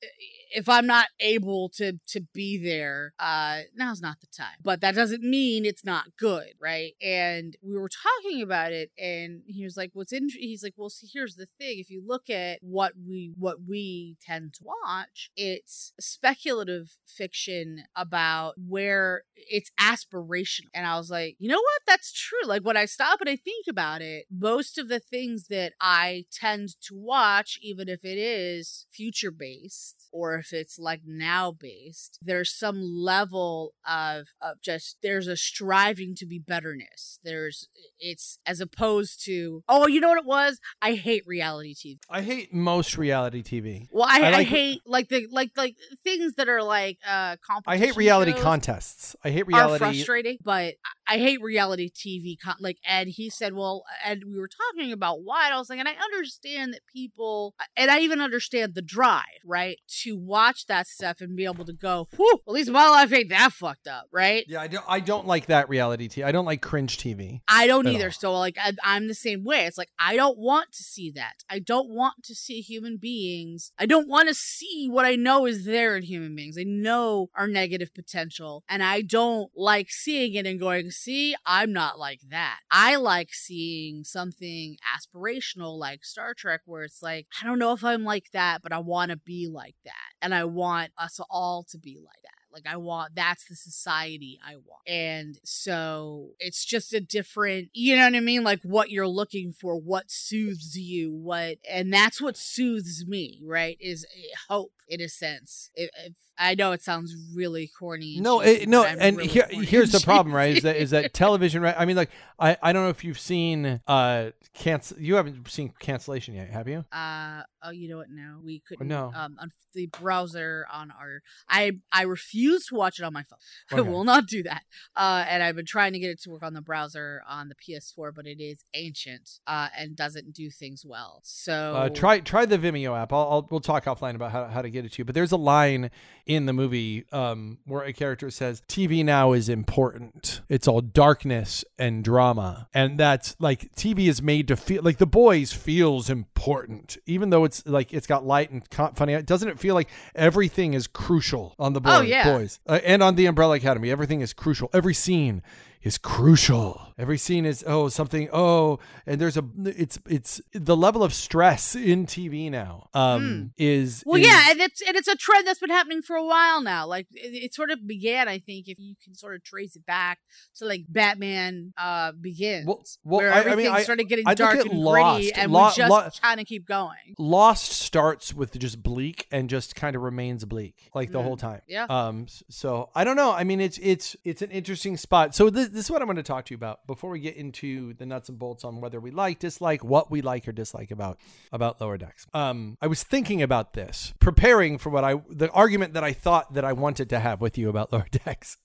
Speaker 2: if i'm not able to to be there uh now's not the time. But that doesn't mean it's not good right? And we were talking about it and he was like what's in he's like well see here's the thing. If you look at what we what we tend to watch it's speculative fiction about where it's aspirational. And i was like you know what? That's true. Like when i stop and i think about it most of the things that i tend to watch even if it is future based or if it's like now based there's some level of, of just there's a striving to be betterness there's it's as opposed to oh you know what it was i hate reality tv
Speaker 1: I hate most reality TV.
Speaker 2: well i,
Speaker 1: I
Speaker 2: I, hate like the like like things that are like uh competition.
Speaker 1: I hate reality contests. I hate reality.
Speaker 2: are
Speaker 1: reality.
Speaker 2: frustrating, but I hate reality TV. Con- like Ed, he said, well, and we were talking about why. I was like, and I understand that people, and I even understand the drive, right, to watch that stuff and be able to go, whew, at least my life ain't that fucked up, right?
Speaker 1: Yeah, I don't. I don't like that reality TV. I don't like cringe TV.
Speaker 2: I don't either.
Speaker 1: all.
Speaker 2: So like I, I'm the same way. It's like I don't want to see that. I don't want to see human beings. I don't want to see what I know is there in human beings. I know our negative potential, and I don't like seeing it and going, "See, I'm not like that." I like seeing something aspirational like Star Trek, where it's like I don't know if I'm like that, but I want to be like that, and I want us all to be like that. Like I want that's the society I want. And so it's just a different, you know what I mean? Like what you're looking for, what soothes you, what and that's what soothes me, right? Is eh, hope in a sense. If, if I know it sounds really corny.
Speaker 1: No,
Speaker 2: cheesy,
Speaker 1: it, no, and
Speaker 2: really
Speaker 1: here, here's the problem, right? Is that is that television, right? I mean, like, I, I don't know if you've seen uh cancel. You haven't seen cancellation yet, have you?
Speaker 2: Uh oh, you know what? No, we couldn't.
Speaker 1: no.
Speaker 2: Um, on the browser on our, I I refuse to watch it on my phone. I will not do that. Uh, and I've been trying to get it to work on the browser on the PS4, but it is ancient. Uh, and doesn't do things well. So
Speaker 1: Uh, try try the Vimeo app. I'll, I'll we'll talk offline about how, how to get it to you. But there's a line in the movie um, where a character says, "TV now is important. It's all darkness and drama, and that's like TV is made to feel like the boys feels important, even though it's like it's got light and funny. Doesn't it feel like everything is crucial on the boy,
Speaker 2: Oh, yeah.
Speaker 1: boys uh, and on the Umbrella Academy? Everything is crucial. Every scene." Is crucial. Every scene is oh something oh and there's a it's it's the level of stress in TV now um is
Speaker 2: Hmm. Well,
Speaker 1: is-
Speaker 2: yeah, and it's and it's a trend that's been happening for a while now. Like it, it sort of began, I think, if you can sort of trace it back to like Batman uh begins,
Speaker 1: Well- well,
Speaker 2: where
Speaker 1: I- I mean,
Speaker 2: everything
Speaker 1: I-
Speaker 2: started getting
Speaker 1: I look
Speaker 2: dark and
Speaker 1: Lost.
Speaker 2: gritty, and
Speaker 1: Lo-
Speaker 2: we just
Speaker 1: Lo-
Speaker 2: kind of keep going.
Speaker 1: Lost starts with just bleak and just kind of remains bleak like the
Speaker 2: Mm,
Speaker 1: whole time.
Speaker 2: yeah.
Speaker 1: Um. So I don't know. I mean, it's it's it's an interesting spot. So this, this is what I'm going to talk to you about before we get into the nuts and bolts on whether we like, dislike, what we like or dislike about about lower decks. Um. I was thinking about this, preparing for what I the argument that I thought that I wanted to have with you about lower decks.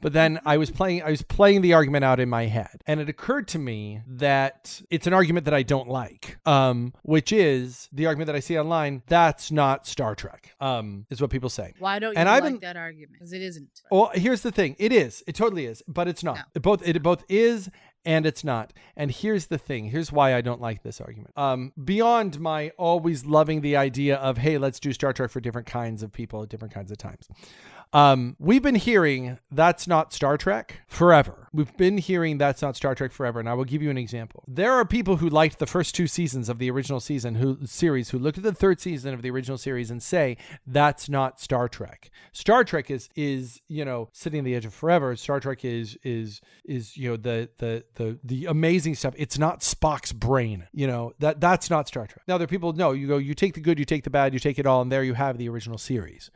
Speaker 1: But then I was playing I was playing the argument out in my head and it occurred to me that it's an argument that I don't like. Um which is the argument that I see online that's not Star Trek. Um is what people say.
Speaker 2: Why don't you
Speaker 1: And I've
Speaker 2: like
Speaker 1: been-
Speaker 2: that argument? Because it isn't.
Speaker 1: Well, here's the thing. It is. It totally is, but it's not.
Speaker 2: No.
Speaker 1: It both it both is and it's not. And here's the thing. Here's why I don't like this argument. Um, beyond my always loving the idea of hey, let's do Star Trek for different kinds of people at different kinds of times. Um, we've been hearing that's not Star Trek forever. We've been hearing that's not Star Trek forever, and I will give you an example. There are people who liked the first two seasons of the original season, who series, who look at the third season of the original series and say that's not Star Trek. Star Trek is is you know sitting on the edge of forever. Star Trek is is is you know the the the the amazing stuff. It's not Spock's brain. You know that that's not Star Trek. Now there are people no. You go. You take the good. You take the bad. You take it all, and there you have the original series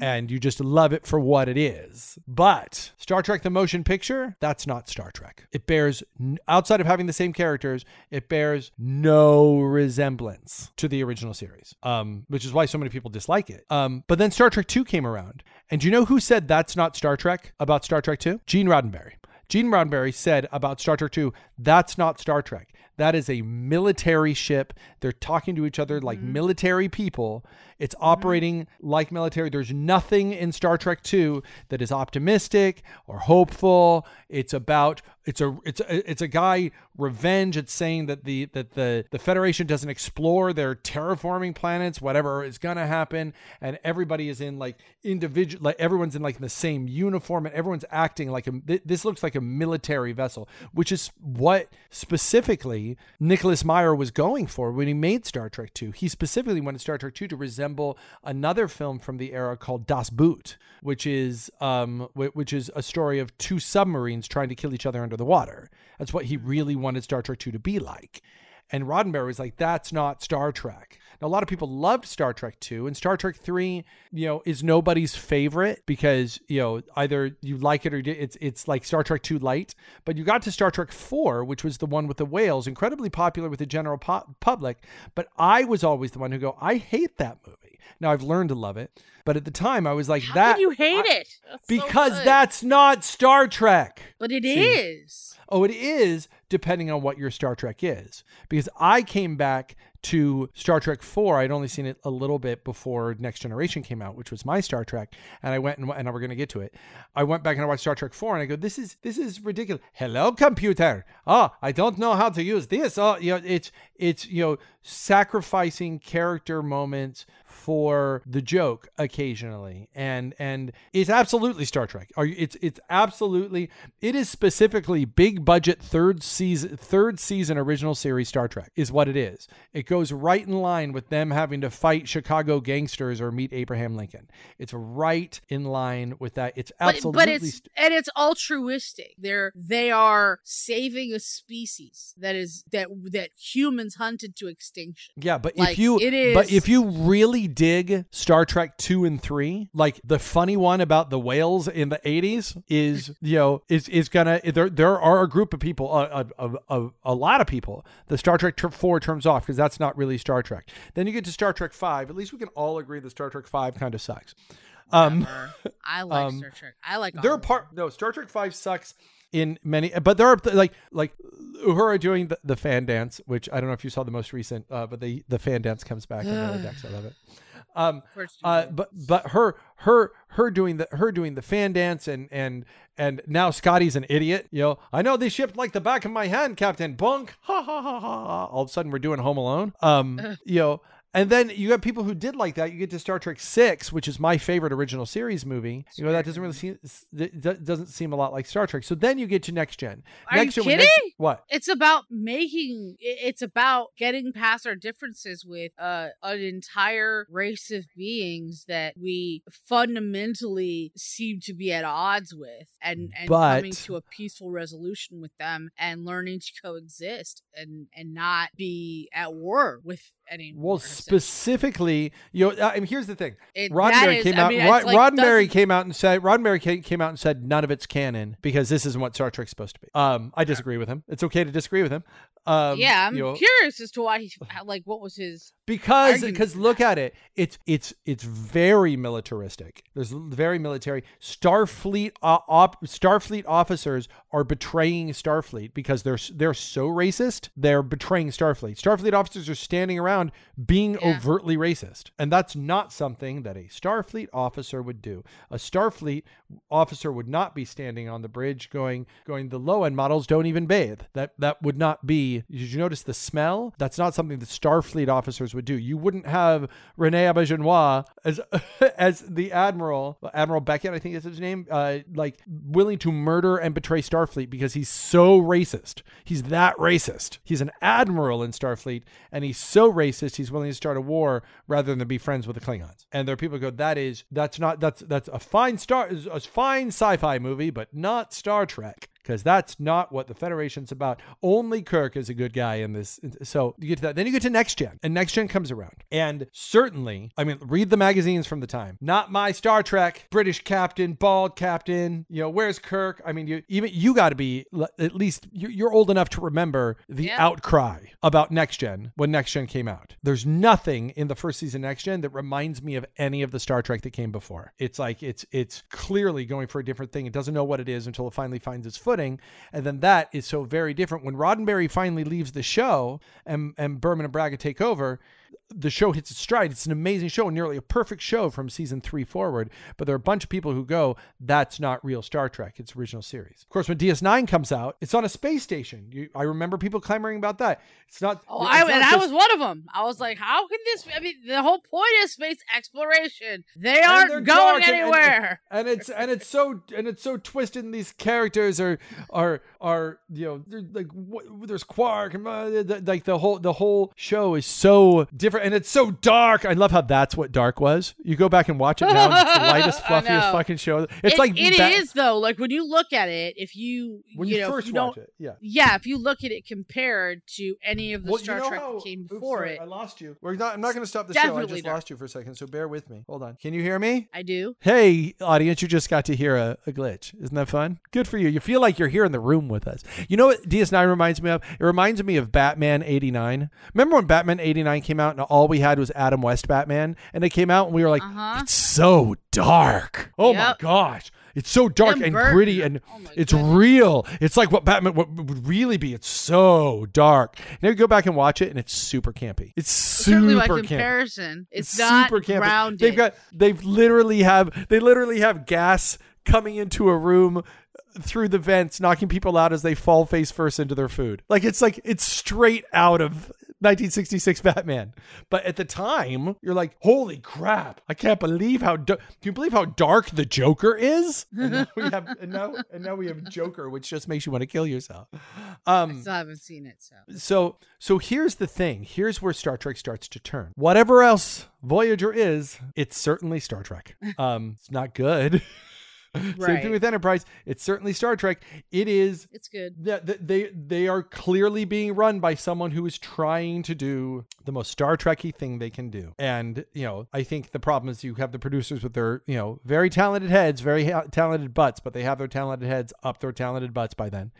Speaker 1: and you just love it for what it is. But Star Trek the motion picture, that's not Star Trek. It bears outside of having the same characters, it bears no resemblance to the original series. Um, which is why so many people dislike it. Um, but then Star Trek 2 came around. And do you know who said that's not Star Trek about Star Trek 2? Gene Roddenberry. Gene Roddenberry said about Star Trek 2, that's not Star Trek. That is a military ship. They're talking to each other like military people. It's mm-hmm. operating like military. There's nothing in Star Trek 2 that is optimistic or hopeful. It's about it's a it's a, it's a guy revenge. It's saying that the that the the Federation doesn't explore their terraforming planets, whatever is gonna happen, and everybody is in like individual like everyone's in like the same uniform and everyone's acting like a this looks like a military vessel, which is what specifically Nicholas Meyer was going for when he made Star Trek 2. He specifically wanted Star Trek 2 to resemble another film from the era called Das Boot, which is um which is a story of two submarines trying to kill each other under the water. That's what he really wanted Star Trek 2 to be like. And Roddenberry was like, that's not Star Trek. Now, a lot of people loved Star Trek 2, and Star Trek 3, you know, is nobody's favorite because, you know, either you like it or it's it's like Star Trek 2 light. But you got to Star Trek 4, which was the one with the whales, incredibly popular with the general po- public. But I was always the one who go, I hate that movie. Now I've learned to love it, but at the time I was like
Speaker 2: How
Speaker 1: that.
Speaker 2: you hate
Speaker 1: I-
Speaker 2: it? That's
Speaker 1: because
Speaker 2: good.
Speaker 1: that's not Star Trek.
Speaker 2: But it
Speaker 1: See.
Speaker 2: is.
Speaker 1: Oh, it is depending on what your Star Trek is. Because I came back to Star Trek 4. I'd only seen it a little bit before Next Generation came out, which was my Star Trek. And I went and, and we're going to get to it. I went back and I watched Star Trek 4 and I go, this is this is ridiculous. Hello, computer. Oh, I don't know how to use this. Oh, you know, it's it's you know sacrificing character moments for the joke occasionally. And and it's absolutely star trek. Are you, it's it's absolutely it is specifically big budget third season third season original series star trek is what it is. It goes right in line with them having to fight chicago gangsters or meet abraham lincoln. It's right in line with that. It's absolutely
Speaker 2: but it's and it's altruistic. They're they are saving a species that is that that humans hunted to extinction.
Speaker 1: Yeah, but if you
Speaker 2: it is, but
Speaker 1: if you really dig Star Trek 2 and 3, like the funny one about the whales in the 80s is, you know, is is going to there there are a group of people a a, a, a, lot of people the Star Trek 4 turns off because that's not really Star Trek. Then you get to Star Trek 5, at least we can all agree that Star Trek 5 kind of sucks. Um
Speaker 2: I like
Speaker 1: um,
Speaker 2: Star Trek. I like
Speaker 1: are part no Star Trek Five sucks in many, but there are like like Uhura doing the, the fan dance, which I don't know if you saw the most recent, uh, but the the fan dance comes back in the decks. I love it. Um,
Speaker 2: Of course you
Speaker 1: uh, but but her her her doing the her doing the fan dance and and and now Scotty's an idiot. You know, I know they shipped like the back of my hand, Captain Bunk. Ha ha ha ha. ha. All of a sudden, we're doing Home Alone. Um, you know. And then you have people who did like that. You get to Star Trek Six, which is my favorite original series movie. You know that doesn't really seem that doesn't seem a lot like Star Trek. So then you get to Next Gen.
Speaker 2: Are
Speaker 1: Next
Speaker 2: you
Speaker 1: Gen, when Next-
Speaker 2: kidding?
Speaker 1: what?
Speaker 2: It's about making. It's about getting past our differences with uh, an entire race of beings that we fundamentally seem to be at odds with, and and coming to a peaceful resolution with them, and learning to coexist and and not be at war with anyone.
Speaker 1: Well, specifically, you know, uh, and here's the thing.
Speaker 2: It-
Speaker 1: Roddenberry
Speaker 2: is-
Speaker 1: came
Speaker 2: I
Speaker 1: out.
Speaker 2: mean,
Speaker 1: Rod-
Speaker 2: like,
Speaker 1: Roddenberry came out and said. Roddenberry came out and said none of it's canon because this isn't what Star Trek's supposed to be. Um, I disagree with him. It's okay to disagree with him. Um,
Speaker 2: yeah, I'm
Speaker 1: you know,
Speaker 2: curious as to why he like what was his
Speaker 1: because because look at it. It's it's it's very militaristic. There's very military. Starfleet uh, op, Starfleet officers are betraying Starfleet because they're they're so racist. They're betraying Starfleet. Starfleet officers are standing around being
Speaker 2: Yeah.
Speaker 1: overtly racist, and that's not something that a Starfleet officer would do. A Starfleet officer would not be standing on the bridge going going the low end models don't even bathe. That that would not be. Did you notice the smell? That's not something that Starfleet officers would do. You wouldn't have Rene Auberjonois as as the admiral, Admiral Beckett, I think is his name, uh, like willing to murder and betray Starfleet because he's so racist. He's that racist. He's an admiral in Starfleet, and he's so racist he's willing to start a war rather than be friends with the Klingons. And there are people who go, that is that's not that's that's a fine star is a fine sci-fi movie, but not Star Trek because that's not what the Federation's about. Only Kirk is a good guy in this. So you get to that. Then you get to Next Gen, and Next Gen comes around. And certainly, I mean, read the magazines from the time. Not my Star Trek, British captain, bald captain. You know, where's Kirk? I mean, you even you got to be at least you- you're old enough to remember the
Speaker 2: Yeah.
Speaker 1: outcry about Next Gen when Next Gen came out. There's nothing in the first season Next Gen that reminds me of any of the Star Trek that came before. It's like it's it's clearly going for a different thing. It doesn't know what it is until it finally finds its footing, and then that is so very different. When Roddenberry finally leaves the show and and Berman and Braga take over, the show hits its stride. It's an amazing show, nearly a perfect show from season three forward. But there are a bunch of people who go, "That's not real Star Trek. It's original series." Of course, when DS9 comes out, it's on a space station. You, I remember people clamoring about that. It's not.
Speaker 2: Oh,
Speaker 1: it's
Speaker 2: I
Speaker 1: not
Speaker 2: and I was one of them. I was like, how can this? I mean, the whole point is space exploration. They aren't going
Speaker 1: dark and- and-
Speaker 2: anywhere.
Speaker 1: and it's and it's so and it's so twisted and these characters are are are you know they're like what, there's quark and uh, the- like the whole the whole show is so different and it's so dark i love how that's what dark was you go back and watch it now and it's the lightest fluffiest fucking show it's
Speaker 2: It-
Speaker 1: like
Speaker 2: it
Speaker 1: Ba-
Speaker 2: is though. Like when you look at it, if you
Speaker 1: when you,
Speaker 2: know
Speaker 1: first
Speaker 2: you
Speaker 1: watch it yeah
Speaker 2: yeah, if you look at it compared to any of the
Speaker 1: Well, you
Speaker 2: Star
Speaker 1: know
Speaker 2: Trek
Speaker 1: how-
Speaker 2: that came
Speaker 1: oops,
Speaker 2: before
Speaker 1: sorry,
Speaker 2: it,
Speaker 1: I lost you. We're not. I'm not going to stop the show. I just
Speaker 2: dark.
Speaker 1: lost you for a second. So bear with me. Hold on. Can you hear me?
Speaker 2: I do.
Speaker 1: Hey, audience, you just got to hear a, a glitch. Isn't that fun? Good for you. You feel like you're here in the room with us. You know what DS9 reminds me of? It reminds me of Batman 89. Remember when Batman 89 came out and all we had was Adam West Batman? And it came out and we were like,
Speaker 2: Uh-huh.
Speaker 1: it's so dark. Oh my gosh. It's so dark
Speaker 2: Tim
Speaker 1: and gritty and
Speaker 2: Oh
Speaker 1: it's
Speaker 2: goodness.
Speaker 1: real. It's like what Batman what would really be. It's so dark. Now you go back and watch it and it's super campy. It's super
Speaker 2: by
Speaker 1: campy.
Speaker 2: comparison, it's, not
Speaker 1: super campy.
Speaker 2: grounded.
Speaker 1: They've got they've literally have they literally have gas coming into a room through the vents, knocking people out as they fall face first into their food. Like it's like it's straight out of 1966 Batman. But at the time, you're like, holy crap! I can't believe how do you believe how dark the Joker is? And now we have and now and now we have Joker, which just makes you want to kill yourself.
Speaker 2: I
Speaker 1: Um,
Speaker 2: still haven't seen it, so
Speaker 1: so so here's the thing. Here's where Star Trek starts to turn. Whatever else Voyager is, it's certainly Star Trek. Um, it's not good. Same thing with Enterprise. It's certainly Star Trek. It is
Speaker 2: it's good.
Speaker 1: that they they are clearly being run by someone who is trying to do the most Star Trekky thing they can do. And you know, I think the problem is you have the producers with their you know very talented heads, very ha- talented butts, but they have their talented heads up their talented butts by then.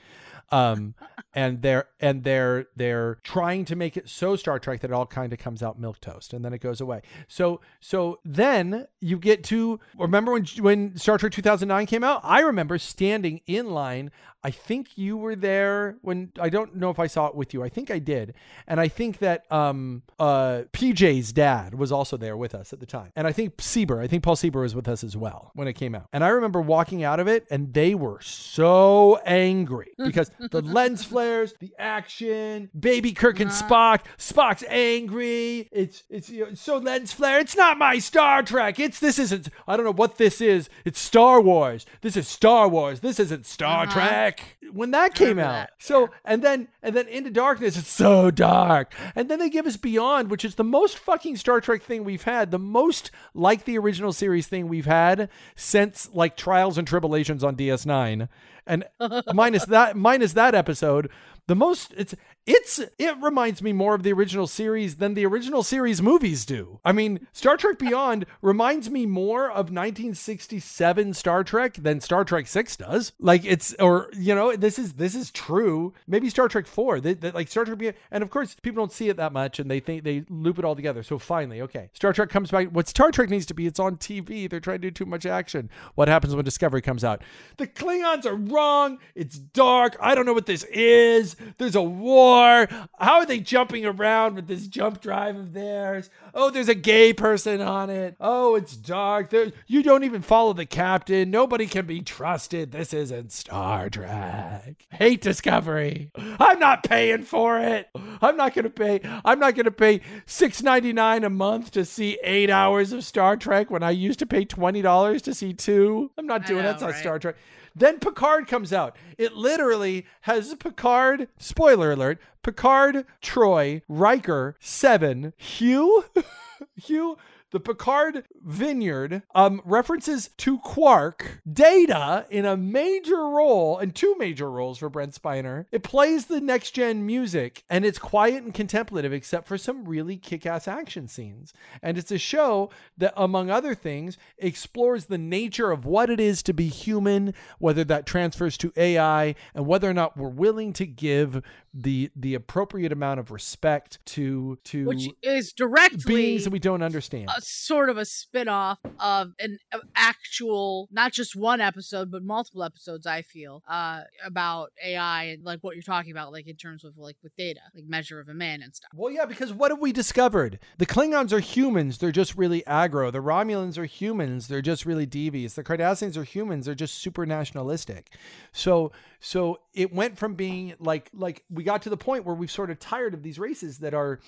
Speaker 1: Um, and they're and they're they're trying to make it so Star Trek that it all kind of comes out milk toast, and then it goes away. So so then you get to remember when when Star Trek 2009 came out. I remember standing in line. I think you were there when I don't know if I saw it with you. I think I did, and I think that um uh PJ's dad was also there with us at the time, and I think Sieber. I think Paul Sieber was with us as well when it came out. And I remember walking out of it, and they were so angry because the lens flares, the action, baby Kirk and Spock. Spock's angry. It's it's you know, it's so lens flare. It's not my Star Trek. It's this isn't. I don't know what this is. It's Star Wars. This is Star Wars. This isn't Star
Speaker 2: Uh-huh.
Speaker 1: Trek. When that came out,
Speaker 2: that,
Speaker 1: so and then and then Into Darkness. It's so dark. And then they give us Beyond, which is the most fucking Star Trek thing we've had. The most like the original series thing we've had since like Trials and Tribble-ations on DS9. And minus that minus that episode, the most it's it's it reminds me more of the original series than the original series movies do. I mean, Star Trek Beyond reminds me more of 1967 Star Trek than Star Trek 6 does. Like it's or you know, this is this is true. Maybe Star Trek 4. That like Star Trek Beyond and of course people don't see it that much and they think they loop it all together. So finally, okay. Star Trek comes back. What Star Trek needs to be, it's on TV. They're trying to do too much action. What happens when Discovery comes out? The Klingons are wrong. It's dark. I don't know what this is. There's a war. How are they jumping around with this jump drive of theirs? Oh, there's a gay person on it. Oh, it's dark. There, you don't even follow the captain. Nobody can be trusted. This isn't Star Trek. Hate Discovery. I'm not paying for it. I'm not gonna pay. I'm not gonna pay six ninety nine a month to see eight hours of Star Trek when I used to pay twenty dollars to see two. I'm not doing
Speaker 2: know,
Speaker 1: that's not
Speaker 2: right?
Speaker 1: Star Trek. Then Picard comes out. It literally has Picard, spoiler alert, Picard, Troi, Riker, Seven, Hugh, Hugh, the Picard vineyard um, references to Quark, Data in a major role and two major roles for Brent Spiner. It plays the next gen music and it's quiet and contemplative except for some really kick ass action scenes. And it's a show that, among other things, explores the nature of what it is to be human, whether that transfers to AI, and whether or not we're willing to give the the appropriate amount of respect to to
Speaker 2: which is directly
Speaker 1: beings that we don't understand.
Speaker 2: a sort of a spin-off of an of actual not just one episode but multiple episodes i feel uh about ai and like what you're talking about like in terms of like with data like measure of a man and stuff
Speaker 1: Well, yeah, because what have we discovered? The Klingons are humans, they're just really aggro. The Romulans are humans, they're just really devious. The Cardassians are humans, they're just super nationalistic. So so it went from being like like we got to the point where we've sort of tired of these races that are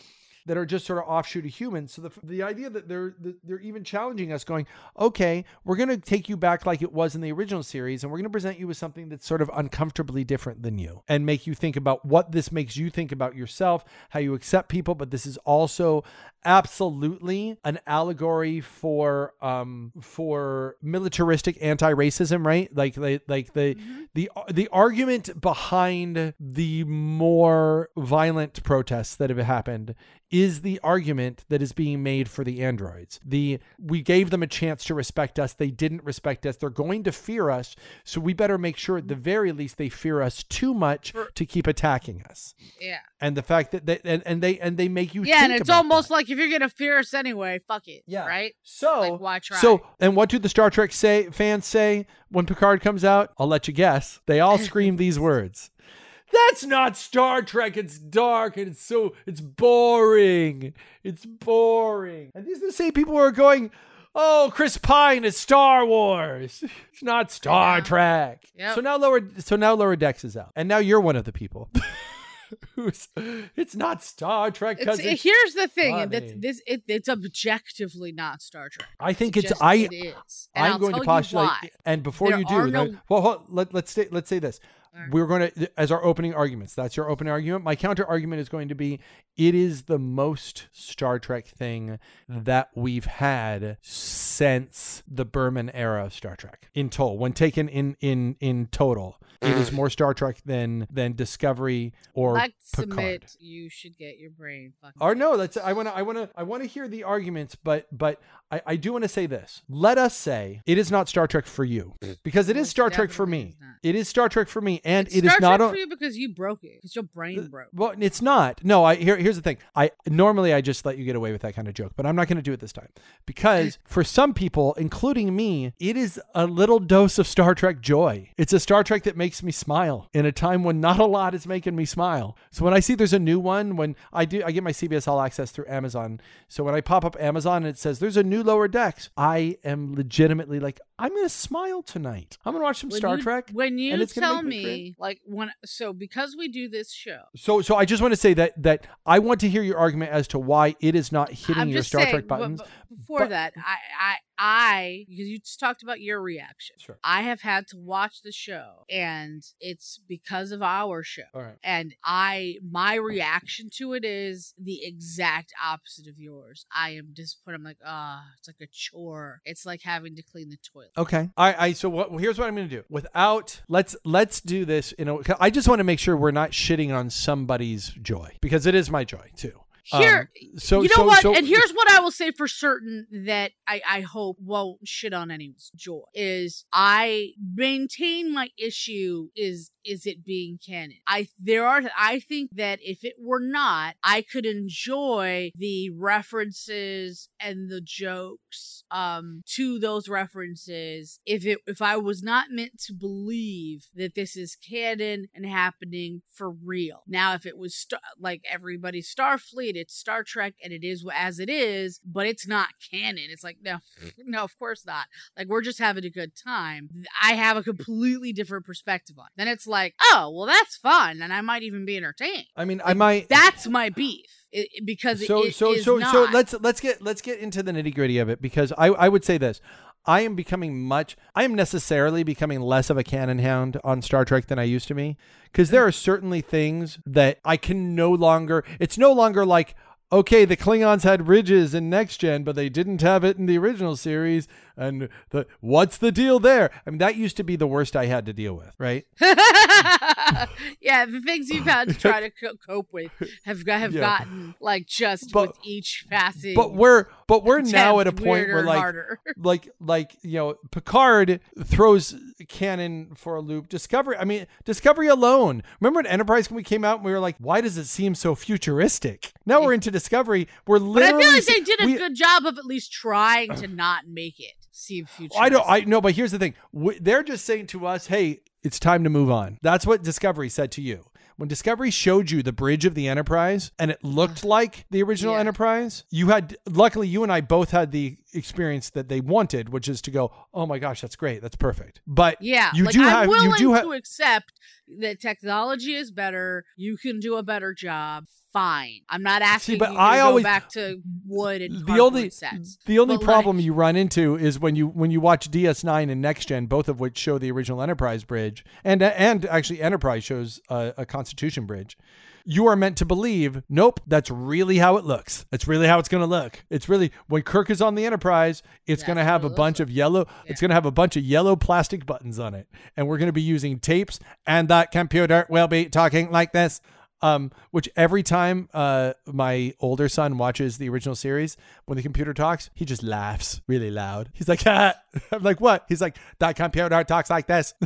Speaker 1: that are just sort of offshoot of humans. So the the idea that they're they're even challenging us, going, okay, we're going to take you back like it was in the original series, and we're going to present you with something that's sort of uncomfortably different than you, and make you think about what this makes you think about yourself, how you accept people. But this is also absolutely an allegory for um for militaristic anti-racism right like like, like the the the argument behind the more violent protests that have happened is the argument that is being made for the androids. The we gave them a chance to respect us, they didn't respect us. They're going to fear us, so we better make sure at the very least they fear us too much to keep attacking us.
Speaker 2: yeah
Speaker 1: And the fact that they and, and they and they make you
Speaker 2: yeah and it's almost
Speaker 1: that.
Speaker 2: like if you're gonna fear us anyway fuck it
Speaker 1: Yeah.
Speaker 2: right
Speaker 1: So,
Speaker 2: Like, why try?
Speaker 1: so, and what do the Star Trek say fans say when Picard comes out? I'll let you guess. They all scream these words. That's not Star Trek. It's dark and it's so it's boring. It's boring. And these are the same people who are going, "Oh, Chris Pine is Star Wars. It's not Star
Speaker 2: Yeah.
Speaker 1: Trek."
Speaker 2: Yep.
Speaker 1: So now lower so now lower decks is out. And now you're one of the people. Who's it's not Star Trek
Speaker 2: it's,
Speaker 1: because it's,
Speaker 2: here's the thing and this it, it's objectively not star trek
Speaker 1: I think
Speaker 2: It's
Speaker 1: it's I
Speaker 2: it is and
Speaker 1: I'm
Speaker 2: I'll
Speaker 1: going to postulate, and before
Speaker 2: There
Speaker 1: you do,
Speaker 2: no-
Speaker 1: well, hold, let, let's say let's say this.
Speaker 2: Alright.
Speaker 1: We're going to as our opening arguments. That's your opening argument. My counter argument is going to be: it is the most Star Trek thing that we've had since the Berman era of Star Trek. In total, when taken in in in total, it is more Star Trek than than Discovery or
Speaker 2: Let's
Speaker 1: Picard.
Speaker 2: submit you should get your brain fucking
Speaker 1: Or no, that's I want to I want to I want to hear the arguments, but but I, I do want to say this. Let us say it is not Star Trek for you mm. because it is
Speaker 2: Most
Speaker 1: Star Trek for me.
Speaker 2: is.
Speaker 1: It is Star Trek for me, and
Speaker 2: It's
Speaker 1: it is
Speaker 2: Star
Speaker 1: not.
Speaker 2: Trek
Speaker 1: o-
Speaker 2: for you because you broke it because your brain broke
Speaker 1: well, it's not. No, I here, here's the thing. I normally I just let you get away with that kind of joke, but I'm not going to do it this time because for some people, including me, it is a little dose of Star Trek joy. It's a Star Trek that makes me smile in a time when not a lot is making me smile. So when I see there's a new one, when I do, I get my CBS All Access through Amazon. So when I pop up Amazon and it says there's a new Lower Decks, I am legitimately like, I'm going to smile tonight. I'm going to watch some
Speaker 2: When
Speaker 1: Star
Speaker 2: you-
Speaker 1: Trek.
Speaker 2: When you
Speaker 1: and it's gonna
Speaker 2: tell
Speaker 1: me
Speaker 2: me, like when so because we do this show,
Speaker 1: So, so I just want to say that that I want to hear your argument as to why it is not hitting
Speaker 2: I'm
Speaker 1: your Star
Speaker 2: saying,
Speaker 1: Trek buttons.
Speaker 2: but before
Speaker 1: but-
Speaker 2: that, I, I because you just talked about your reaction.
Speaker 1: Sure.
Speaker 2: I have had to watch the show, and it's because of our show.
Speaker 1: All right.
Speaker 2: And I, my reaction to it is the exact opposite of yours. I am disappointed. I'm like, ah, it's like a chore. It's like having to clean the toilet.
Speaker 1: Okay. I, I so what here's what I'm going to do. Without let's let's do this. You know, I just want to make sure we're not shitting on somebody's joy because it is my joy too.
Speaker 2: Here,
Speaker 1: Um, so
Speaker 2: you know
Speaker 1: so,
Speaker 2: what?
Speaker 1: so-
Speaker 2: and here's what I will say for certain that I, I hope won't shit on anyone's joy is I maintain my issue is is it being canon. I there are I think that if it were not, I could enjoy the references and the jokes um to those references if it if I was not meant to believe that this is canon and happening for real. Now if it was star- like everybody Starfleet, it's Star Trek and it is as it is, but it's not canon. It's like no, mm. no, of course not. Like we're just having a good time. I have a completely different perspective on. it. Then it's like, oh, well, that's fun, and I might even be entertained.
Speaker 1: I mean, I might.
Speaker 2: That's my beef it, because
Speaker 1: so
Speaker 2: it
Speaker 1: so
Speaker 2: is
Speaker 1: so
Speaker 2: not.
Speaker 1: so let's let's get let's get into the nitty gritty of it because I I would say this. I am becoming much. I am necessarily becoming less of a canon hound on Star Trek than I used to be, because there are certainly things that I can no longer. It's no longer like okay, the Klingons had ridges in Next Gen, but they didn't have it in the original series. And the what's the deal there? I mean, that used to be the worst I had to deal with, right?
Speaker 2: yeah, the things you've had to try to co- cope with have have
Speaker 1: Yeah.
Speaker 2: gotten like just
Speaker 1: But-
Speaker 2: with each passing.
Speaker 1: But we're but we're now at a point where like
Speaker 2: harder.
Speaker 1: like like you know Picard throws canon for a loop. Discovery, I mean Discovery alone. Remember when Enterprise when we came out and we were like, why does it seem so futuristic? Now we're into Discovery. We're
Speaker 2: But I feel like they did a
Speaker 1: we-
Speaker 2: good job of at least trying to not make it seem future.
Speaker 1: I don't. I know, but here's the thing. W- They're just saying to us, "Hey, it's time to move on." That's what Discovery said to you. When Discovery showed you the bridge of the Enterprise and it looked like the original
Speaker 2: Yeah.
Speaker 1: Enterprise, you had luckily you and I both had the experience that they wanted, which is to go, "Oh my gosh, that's great. That's perfect." But
Speaker 2: Yeah,
Speaker 1: you
Speaker 2: like,
Speaker 1: do
Speaker 2: I'm
Speaker 1: have
Speaker 2: willing
Speaker 1: you do have
Speaker 2: to accept that technology is better. You can do a better job. Fine. I'm not asking
Speaker 1: but
Speaker 2: you
Speaker 1: I
Speaker 2: to
Speaker 1: always-
Speaker 2: go back to wood and
Speaker 1: the only
Speaker 2: sets.
Speaker 1: the only
Speaker 2: But,
Speaker 1: problem
Speaker 2: like-
Speaker 1: you run into is when you when you watch DS9 and Next Gen, both of which show the original Enterprise bridge, and and actually Enterprise shows a, a Constitution bridge. You are meant to believe, nope, that's really how it looks. That's really how it's going to look. It's really when Kirk is on the Enterprise, it's going to have a bunch of yellow. It's going to have a bunch of yellow plastic buttons on it, and we're going to be using tapes, and that computer will be talking like this um, which every time uh, my older son watches the original series, when the computer talks, he just laughs really loud. He's like, ah. I'm like, what? He's like, that computer talks like this.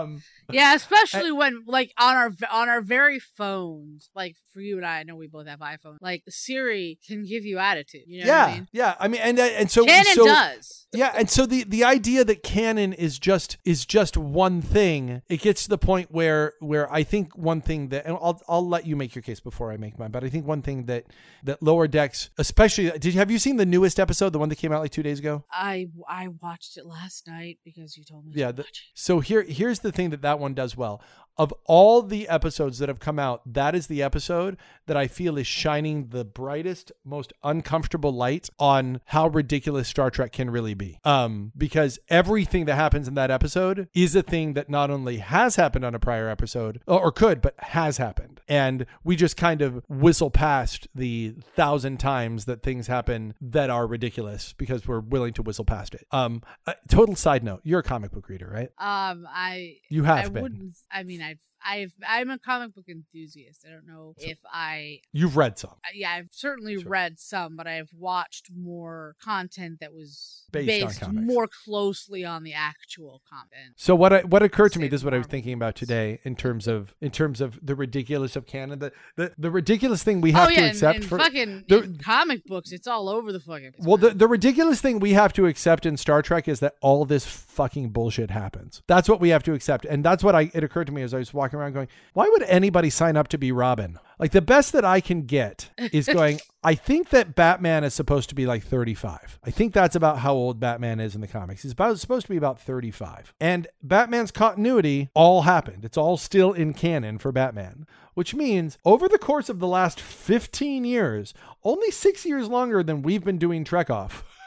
Speaker 1: um,
Speaker 2: Yeah, especially when like on our on our very phones, like for you and I, I know we both have iPhones. Like Siri can give you attitude. You know
Speaker 1: yeah,
Speaker 2: what I mean?
Speaker 1: yeah. I mean, and uh, and so
Speaker 2: Canon
Speaker 1: so,
Speaker 2: does.
Speaker 1: Yeah, and so the the idea that canon is just is just one thing, it gets to the point where where I think one thing that and I'll I'll let you make your case before I make mine, but I think one thing that that lower decks, especially did you have you seen the newest episode, the one that came out like two days ago?
Speaker 2: I I watched it last night because you told me.
Speaker 1: Yeah,
Speaker 2: to
Speaker 1: the-
Speaker 2: watch it.
Speaker 1: So here here's the thing that that one does well. Of all the episodes that have come out, that is the episode that I feel is shining the brightest, most uncomfortable light on how ridiculous Star Trek can really be. Um, because everything that happens in that episode is a thing that not only has happened on a prior episode or, or could, but has happened. And we just kind of whistle past the thousand times that things happen that are ridiculous because we're willing to whistle past it. Um, uh, total side note: you're a comic book reader, right?
Speaker 2: Um, I
Speaker 1: You have
Speaker 2: I
Speaker 1: been.
Speaker 2: I mean, I've I've I'm a comic book enthusiast. I don't know if I.
Speaker 1: You've read some.
Speaker 2: uh, Yeah, I've certainly
Speaker 1: Sure.
Speaker 2: read some, but I've watched more content that was
Speaker 1: Based on
Speaker 2: more closely on the actual content.
Speaker 1: So what I, what occurred to me, this is what I was thinking about today in terms of in terms of the ridiculous of canon. The the, the ridiculous thing we have
Speaker 2: oh
Speaker 1: to accept
Speaker 2: and, and
Speaker 1: for
Speaker 2: fucking
Speaker 1: the-
Speaker 2: comic books, it's all over the fucking.
Speaker 1: well the, the ridiculous thing we have to accept in Star Trek is that all this fucking bullshit happens. That's what we have to accept. And that's what I it occurred to me as I was walking around going, why would anybody sign up to be Robin? Like the best that I can get is going, I think that Batman is supposed to be like 35. I think that's about how old Batman is in the comics. He's about supposed to be about 35. And Batman's continuity all happened. It's all still in canon for Batman, which means over the course of the last 15 years, only 6 years longer than we've been doing Trek Off.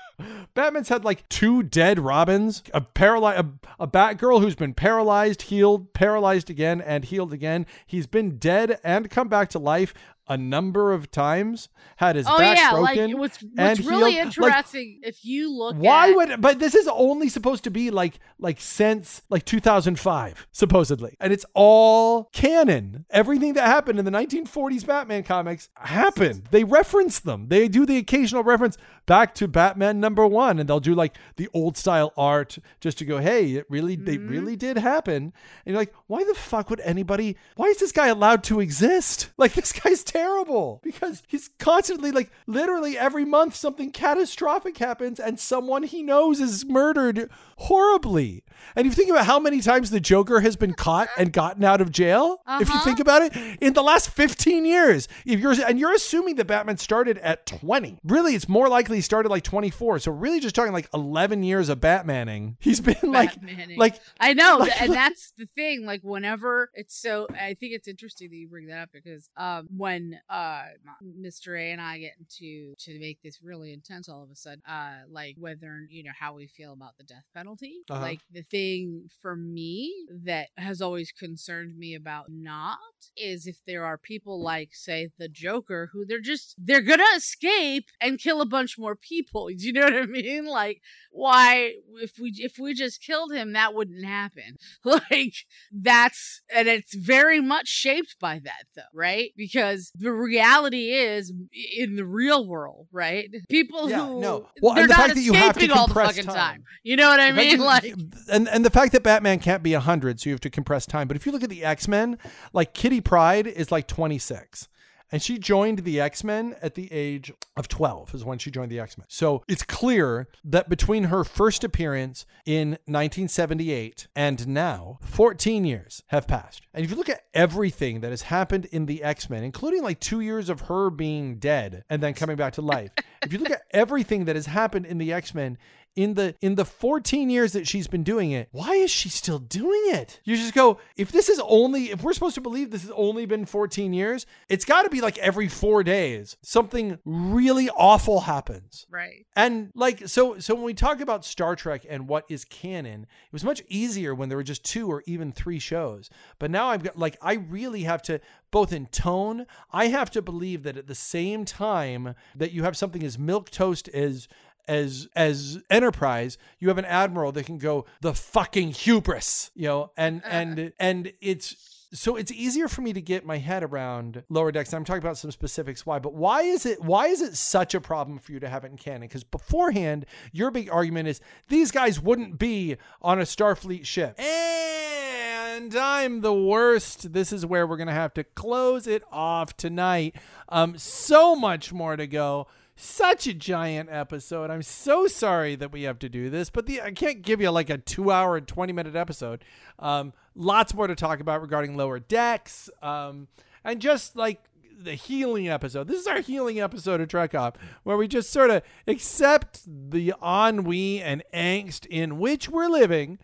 Speaker 1: Batman's had like two dead Robins, a paralyzed, a, a Batgirl who's been paralyzed, healed, paralyzed again, and healed again. He's been dead and come back to life a number of times. Had his
Speaker 2: Oh
Speaker 1: back
Speaker 2: yeah,
Speaker 1: broken.
Speaker 2: like what's
Speaker 1: and
Speaker 2: what's really
Speaker 1: healed. Like,
Speaker 2: interesting if you look
Speaker 1: why
Speaker 2: at
Speaker 1: would? But this is only supposed to be like like since like 2005 supposedly, and it's all canon. Everything that happened in the 1940s Batman comics happened. They reference them. They do the occasional reference back to Batman number one, and they'll do like the old style art just to go, hey, it really they
Speaker 2: Mm-hmm.
Speaker 1: really did happen. And you're like, why the fuck would anybody? Why is this guy allowed to exist? Like this guy's terrible because he's constantly like literally every month something catastrophic happens and someone he knows is murdered horribly. And if you think about how many times the Joker has been caught and gotten out of jail, if you
Speaker 2: Uh-huh.
Speaker 1: think about it, in the last 15 years, if you're and you're assuming that Batman started at 20. Really, it's more likely he started like 24. So really just talking like 11 years of Batmaning. He's been like
Speaker 2: Batmaning.
Speaker 1: like
Speaker 2: I know,
Speaker 1: like-
Speaker 2: and that's the thing. Like whenever it's so, I think it's interesting that you bring that up because um, when uh, Mr. A and I get into to make this really intense all of a sudden, uh, like whether you know how we feel about the death penalty.
Speaker 1: Uh-huh.
Speaker 2: Like the thing for me that has always concerned me about not is if there are people like say the Joker who they're just they're gonna escape and kill a bunch more people. Do you know what I mean? Like why if we if we just killed him that wouldn't happen like that's and it's very much shaped by that though right because the reality is in the real world right people
Speaker 1: Yeah,
Speaker 2: who
Speaker 1: no. Well,
Speaker 2: they're
Speaker 1: the
Speaker 2: not
Speaker 1: fact that you have to
Speaker 2: escaping all the fucking
Speaker 1: time.
Speaker 2: time. you know what i mean like
Speaker 1: and and the fact that Batman can't be 100 so you have to compress time but if you look at the X-Men like Kitty Pryde is like 26 and she joined the X-Men at the age of 12 is when she joined the X-Men. So it's clear that between her first appearance in 1978 and now, 14 years have passed. And if you look at everything that has happened in the X-Men, including like 2 years of her being dead and then coming back to life. if you look at everything that has happened in the X-Men, in the in the 14 years that she's been doing it why is she still doing it? You just go if this is only if we're supposed to believe this has only been 14 years it's got to be like every 4 days something really awful happens.
Speaker 2: Right.
Speaker 1: And like so so when we talk about Star Trek and what is canon, it was much easier when there were just two or even three shows. But now I've got like I really have to both in tone, I have to believe that at the same time that you have something as milk toast as as as enterprise you have an admiral that can go the fucking hubris you know and and and it's so it's easier for me to get my head around lower decks. I'm talking about some specifics why, but why is it why is it such a problem for you to have it in canon? Because beforehand, your big argument is these guys wouldn't be on a Starfleet ship. And I'm the worst. This is where we're gonna have to close it off tonight. Um, so much more to go such a giant episode. I'm so sorry that we have to do this, but the I can't give you like a two hour and 20 minute episode. Um, lots more to talk about regarding lower decks. Um, and just like the healing episode. This is our healing episode of Trek Off, where we just sort of accept the ennui and angst in which we're living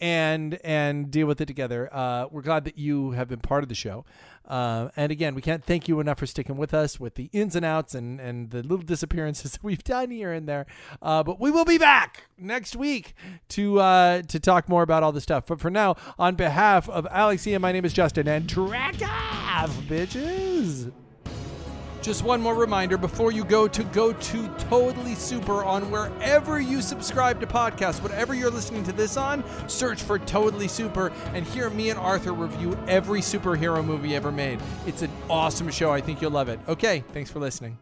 Speaker 1: and and deal with it together. Uh, we're glad that you have been part of the show. Uh, and again, we can't thank you enough for sticking with us with the ins and outs and, and the little disappearances that we've done here and there. Uh, but we will be back next week to uh, to talk more about all this stuff. But for now, on behalf of Alexia, my name is Justin, and Trek Off, bitches. Just one more reminder before you go to go to Totally Super on wherever you subscribe to podcasts, whatever you're listening to this on, search for Totally Super and hear me and Arthur review every superhero movie ever made. It's an awesome show. I think you'll love it. Okay, thanks for listening.